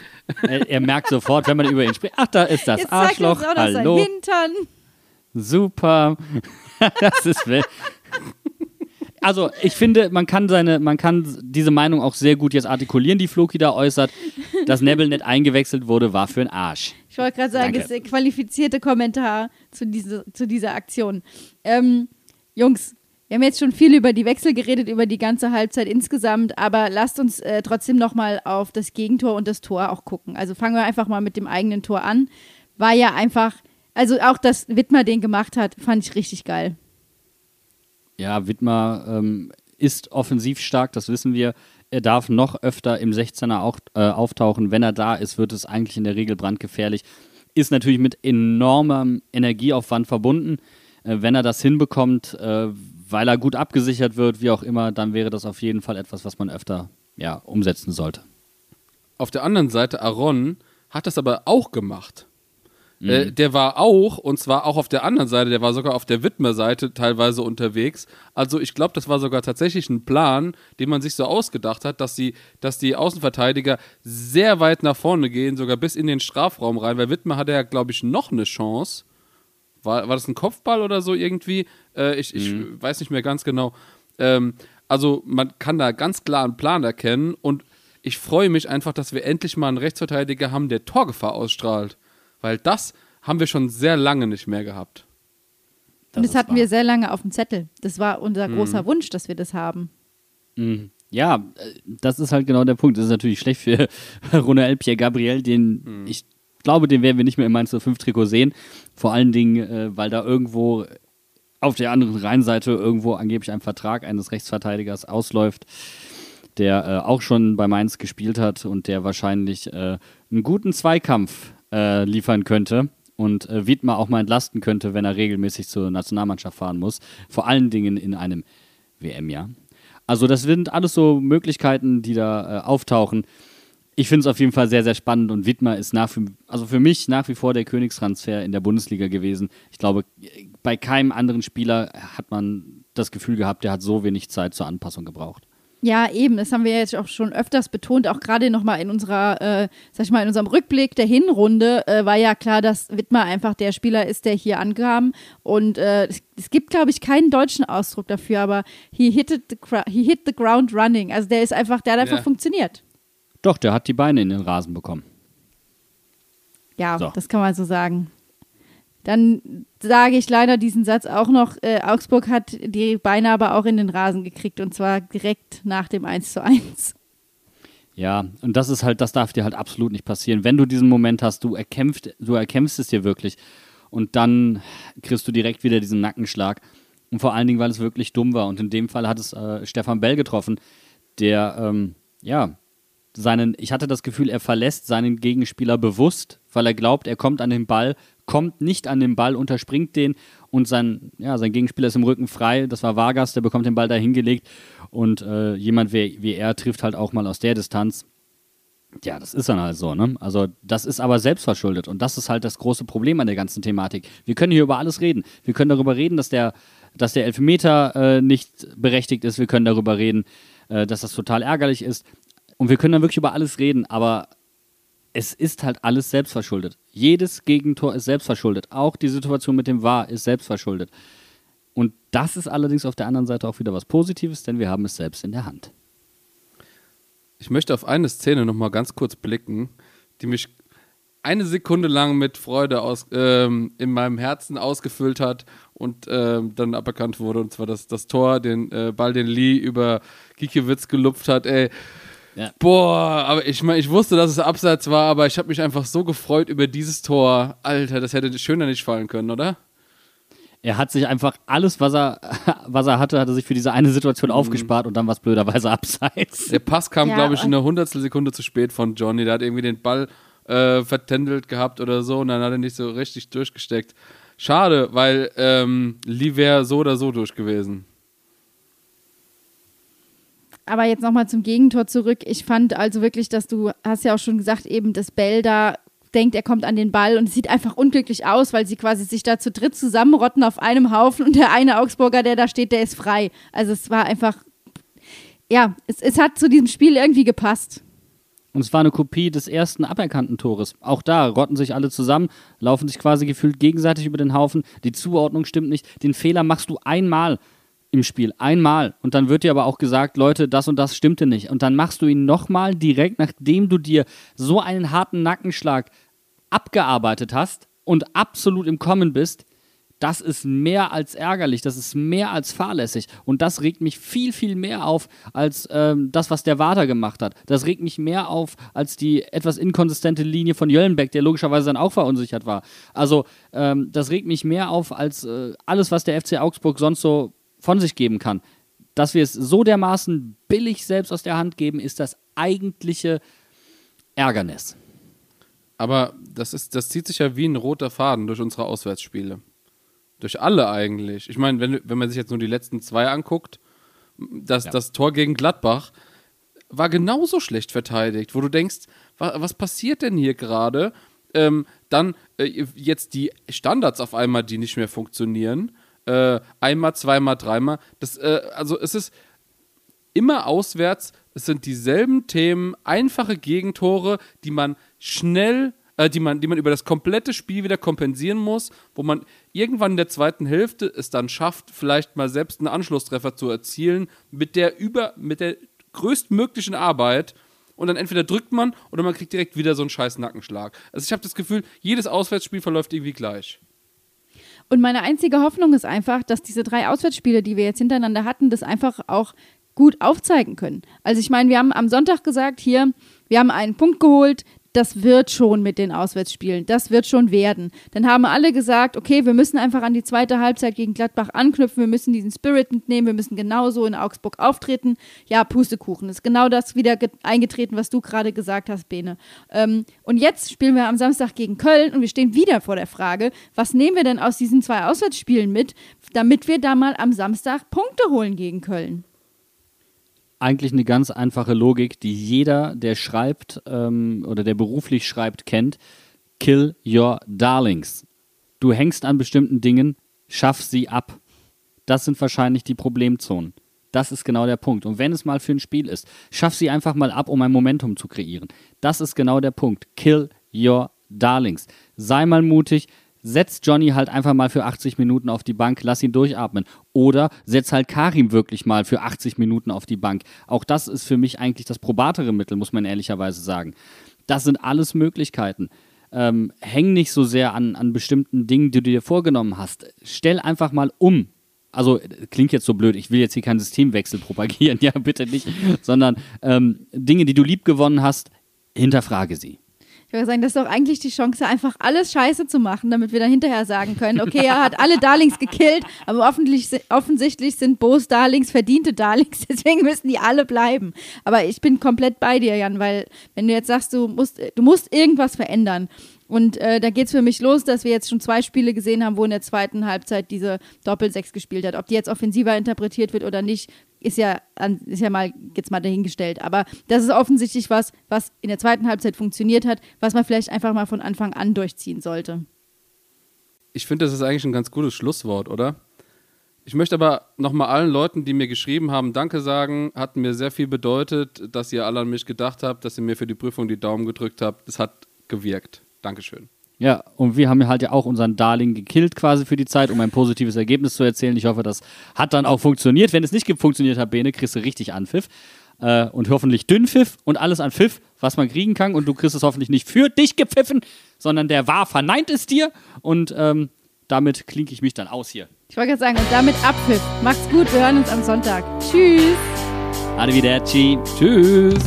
Er, er merkt sofort, wenn man über ihn spricht, ach, da ist das Jetzt zeigt er Arschloch. uns auch noch Hallo, Hintern. super. <laughs> das ist wel- Also, ich finde, man kann seine, man kann diese Meinung auch sehr gut jetzt artikulieren, die Floki da äußert. Dass Nebel nicht eingewechselt wurde, war für einen Arsch. Ich wollte gerade sagen, Danke. das ist der qualifizierte Kommentar zu, diese, zu dieser Aktion. Ähm, Jungs, wir haben jetzt schon viel über die Wechsel geredet, über die ganze Halbzeit insgesamt, aber lasst uns äh, trotzdem nochmal auf das Gegentor und das Tor auch gucken. Also fangen wir einfach mal mit dem eigenen Tor an. War ja einfach, also auch, dass Wittmer den gemacht hat, fand ich richtig geil. Ja, Wittmer ähm, ist offensiv stark, das wissen wir. Er darf noch öfter im 16er auch, äh, auftauchen. Wenn er da ist, wird es eigentlich in der Regel brandgefährlich. Ist natürlich mit enormem Energieaufwand verbunden. Äh, wenn er das hinbekommt, äh, weil er gut abgesichert wird, wie auch immer, dann wäre das auf jeden Fall etwas, was man öfter ja, umsetzen sollte. Auf der anderen Seite, Aaron hat das aber auch gemacht. Mhm. Äh, der war auch, und zwar auch auf der anderen Seite, der war sogar auf der Widmer-Seite teilweise unterwegs. Also ich glaube, das war sogar tatsächlich ein Plan, den man sich so ausgedacht hat, dass die, dass die Außenverteidiger sehr weit nach vorne gehen, sogar bis in den Strafraum rein, weil Widmer hatte ja, glaube ich, noch eine Chance. War, war das ein Kopfball oder so irgendwie? Äh, ich ich weiß nicht mehr ganz genau. Ähm, also man kann da ganz klar einen Plan erkennen und ich freue mich einfach, dass wir endlich mal einen Rechtsverteidiger haben, der Torgefahr ausstrahlt. Weil das haben wir schon sehr lange nicht mehr gehabt. und das hatten wahr. wir sehr lange auf dem Zettel. Das war unser großer Wunsch, dass wir das haben. Mhm. Ja, äh, das ist halt genau der Punkt. Das ist natürlich schlecht für <laughs> Ronald Pierre Gabriel, den ich glaube, den werden wir nicht mehr im Mainz 05 Trikot sehen. Vor allen Dingen, äh, weil da irgendwo auf der anderen Rheinseite irgendwo angeblich ein Vertrag eines Rechtsverteidigers ausläuft, der äh, auch schon bei Mainz gespielt hat und der wahrscheinlich äh, einen guten Zweikampf äh, liefern könnte und äh, Wiedmer auch mal entlasten könnte, wenn er regelmäßig zur Nationalmannschaft fahren muss. Vor allen Dingen in einem WM-Jahr. Also das sind alles so Möglichkeiten, die da äh, auftauchen. Ich finde es auf jeden Fall sehr, sehr spannend und Wittmer ist nach wie, also für mich nach wie vor der Königstransfer in der Bundesliga gewesen. Ich glaube, bei keinem anderen Spieler hat man das Gefühl gehabt, der hat so wenig Zeit zur Anpassung gebraucht. Ja, eben, das haben wir jetzt auch schon öfters betont, auch gerade nochmal in unserer, äh, sag ich mal, in unserem Rückblick der Hinrunde äh, war ja klar, dass Wittmer einfach der Spieler ist, der hier ankam. Und äh, es, es gibt, glaube ich, keinen deutschen Ausdruck dafür, aber he the, he hit the ground running. Also der ist einfach, der hat einfach Ja. funktioniert. Doch, der hat die Beine in den Rasen bekommen. Ja, So. das kann man so sagen. Dann sage ich leider diesen Satz auch noch. Äh, Augsburg hat die Beine aber auch in den Rasen gekriegt und zwar direkt nach dem 1 zu 1. Ja, und das ist halt, das darf dir halt absolut nicht passieren. Wenn du diesen Moment hast, du erkämpft, du erkämpfst es dir wirklich und dann kriegst du direkt wieder diesen Nackenschlag. Und vor allen Dingen, weil es wirklich dumm war. Und in dem Fall hat es äh, Stefan Bell getroffen, der, ähm, ja, seinen, ich hatte das Gefühl, er verlässt seinen Gegenspieler bewusst, weil er glaubt, er kommt an den Ball, kommt nicht an den Ball, unterspringt den und sein, ja, sein Gegenspieler ist im Rücken frei. Das war Vargas, der bekommt den Ball da hingelegt und äh, jemand wie, wie er trifft halt auch mal aus der Distanz. Ja, das ist dann halt so, ne? Also, das ist aber selbstverschuldet und das ist halt das große Problem an der ganzen Thematik. Wir können hier über alles reden. Wir können darüber reden, dass der, dass der Elfmeter äh, nicht berechtigt ist. Wir können darüber reden, äh, dass das total ärgerlich ist. Und wir können dann wirklich über alles reden, aber es ist halt alles selbstverschuldet. Jedes Gegentor ist selbstverschuldet. Auch die Situation mit dem War ist selbstverschuldet. Und das ist allerdings auf der anderen Seite auch wieder was Positives, denn wir haben es selbst in der Hand. Ich möchte auf eine Szene nochmal ganz kurz blicken, die mich eine Sekunde lang mit Freude aus, ähm, in meinem Herzen ausgefüllt hat und ähm, dann aberkannt wurde. Und zwar das, das Tor, den äh, Ball, den Lee über Gikiewicz gelupft hat. Ey, ja. Boah, aber ich meine, ich wusste, dass es abseits war, aber ich habe mich einfach so gefreut über dieses Tor. Alter, das hätte schöner nicht fallen können, oder? Er hat sich einfach alles, was er, <laughs> was er hatte, hat er sich für diese eine Situation mhm. aufgespart und dann war es blöderweise <laughs> abseits. Der Pass kam, ja, glaube ich, in einer Hundertstelsekunde zu spät von Johnny. Der hat irgendwie den Ball äh, vertändelt gehabt oder so und dann hat er nicht so richtig durchgesteckt. Schade, weil ähm, Lee wäre so oder so durch gewesen. Aber jetzt nochmal zum Gegentor zurück. Ich fand also wirklich, dass du, hast ja auch schon gesagt, eben, dass Bell da denkt, er kommt an den Ball und es sieht einfach unglücklich aus, weil sie quasi sich da zu dritt zusammenrotten auf einem Haufen und der eine Augsburger, der da steht, der ist frei. Also es war einfach, ja, es, es hat zu diesem Spiel irgendwie gepasst. Und es war eine Kopie des ersten aberkannten Tores. Auch da rotten sich alle zusammen, laufen sich quasi gefühlt gegenseitig über den Haufen. Die Zuordnung stimmt nicht. Den Fehler machst du einmal im Spiel. Einmal. Und dann wird dir aber auch gesagt, Leute, das und das stimmte nicht. Und dann machst du ihn nochmal direkt, nachdem du dir so einen harten Nackenschlag abgearbeitet hast und absolut im Kommen bist. Das ist mehr als ärgerlich, das ist mehr als fahrlässig. Und das regt mich viel, viel mehr auf als ähm, das, was der Wader gemacht hat. Das regt mich mehr auf als die etwas inkonsistente Linie von Jöllenbeck, der logischerweise dann auch verunsichert war. Also, ähm, das regt mich mehr auf als äh, alles, was der FC Augsburg sonst so von sich geben kann. Dass wir es so dermaßen billig selbst aus der Hand geben, ist das eigentliche Ärgernis. Aber das, ist, das zieht sich ja wie ein roter Faden durch unsere Auswärtsspiele. Durch alle eigentlich. Ich meine, wenn, wenn man sich jetzt nur die letzten zwei anguckt, das, ja. das Tor gegen Gladbach war genauso schlecht verteidigt, wo du denkst, was, was passiert denn hier gerade? Ähm, dann äh, jetzt die Standards auf einmal, die nicht mehr funktionieren äh, einmal, zweimal, dreimal. Das, äh, also es ist immer auswärts, es sind dieselben Themen, einfache Gegentore, die man schnell, äh, die, man, die man über das komplette Spiel wieder kompensieren muss, wo man irgendwann in der zweiten Hälfte es dann schafft, vielleicht mal selbst einen Anschlusstreffer zu erzielen, mit der über, mit der größtmöglichen Arbeit und dann entweder drückt man oder man kriegt direkt wieder so einen scheiß Nackenschlag. Also ich habe das Gefühl, jedes Auswärtsspiel verläuft irgendwie gleich. Und meine einzige Hoffnung ist einfach, dass diese drei Auswärtsspiele, die wir jetzt hintereinander hatten, das einfach auch gut aufzeigen können. Also ich meine, wir haben am Sonntag gesagt, hier, wir haben einen Punkt geholt, das wird schon mit den Auswärtsspielen, das wird schon werden. Dann haben alle gesagt, okay, wir müssen einfach an die zweite Halbzeit gegen Gladbach anknüpfen, wir müssen diesen Spirit mitnehmen, wir müssen genauso in Augsburg auftreten. Ja, Pustekuchen, ist genau das wieder eingetreten, was du gerade gesagt hast, Bene. Ähm, und jetzt spielen wir am Samstag gegen Köln und wir stehen wieder vor der Frage, was nehmen wir denn aus diesen zwei Auswärtsspielen mit, damit wir da mal am Samstag Punkte holen gegen Köln? Eigentlich eine ganz einfache Logik, die jeder, der schreibt ähm, oder der beruflich schreibt, kennt. Kill your darlings. Du hängst an bestimmten Dingen, schaff sie ab. Das sind wahrscheinlich die Problemzonen. Das ist genau der Punkt. Und wenn es mal für ein Spiel ist, schaff sie einfach mal ab, um ein Momentum zu kreieren. Das ist genau der Punkt. Kill your darlings. Sei mal mutig, setz Johnny halt einfach mal für 80 Minuten auf die Bank, lass ihn durchatmen. Oder setz halt Karim wirklich mal für 80 Minuten auf die Bank. Auch das ist für mich eigentlich das probatere Mittel, muss man ehrlicherweise sagen. Das sind alles Möglichkeiten. ähm, häng nicht so sehr an, an bestimmten Dingen, die du dir vorgenommen hast. Stell einfach mal um. Also klingt jetzt so blöd, ich will jetzt hier keinen Systemwechsel propagieren, <laughs> ja bitte nicht, sondern ähm, Dinge, die du liebgewonnen hast, hinterfrage sie. Würde sagen, das ist doch eigentlich die Chance, einfach alles scheiße zu machen, damit wir dann hinterher sagen können, okay, er hat alle Darlings gekillt, aber offensichtlich, offensichtlich sind Bo's Darlings verdiente Darlings, <laughs> deswegen müssen die alle bleiben. Aber ich bin komplett bei dir, Jan, weil wenn du jetzt sagst, du musst, du musst irgendwas verändern und äh, da geht es für mich los, dass wir jetzt schon zwei Spiele gesehen haben, wo in der zweiten Halbzeit diese Doppelsechs gespielt hat. Ob die jetzt offensiver interpretiert wird oder nicht, ist ja, ist ja mal jetzt mal dahingestellt. Aber das ist offensichtlich was, was in der zweiten Halbzeit funktioniert hat, was man vielleicht einfach mal von Anfang an durchziehen sollte. Ich finde, das ist eigentlich ein ganz gutes Schlusswort, oder? Ich möchte aber nochmal allen Leuten, die mir geschrieben haben, Danke sagen. Hat mir sehr viel bedeutet, dass ihr alle an mich gedacht habt, dass ihr mir für die Prüfung die Daumen gedrückt habt. Das hat gewirkt. Dankeschön. Ja, und wir haben halt ja auch unseren Darling gekillt quasi für die Zeit, um ein positives Ergebnis zu erzählen. Ich hoffe, das hat dann auch funktioniert. Wenn es nicht funktioniert hat, Bene, kriegst du richtig Anpfiff. Äh, und hoffentlich Dünnpfiff und alles an Pfiff, was man kriegen kann. Und du kriegst es hoffentlich nicht für dich gepfiffen, sondern der war verneint es dir. Und ähm, damit klinke ich mich dann aus hier. Ich wollte gerade sagen, und damit Abpfiff. Macht's gut, wir hören uns am Sonntag. Tschüss. Arrivederci. Tschüss.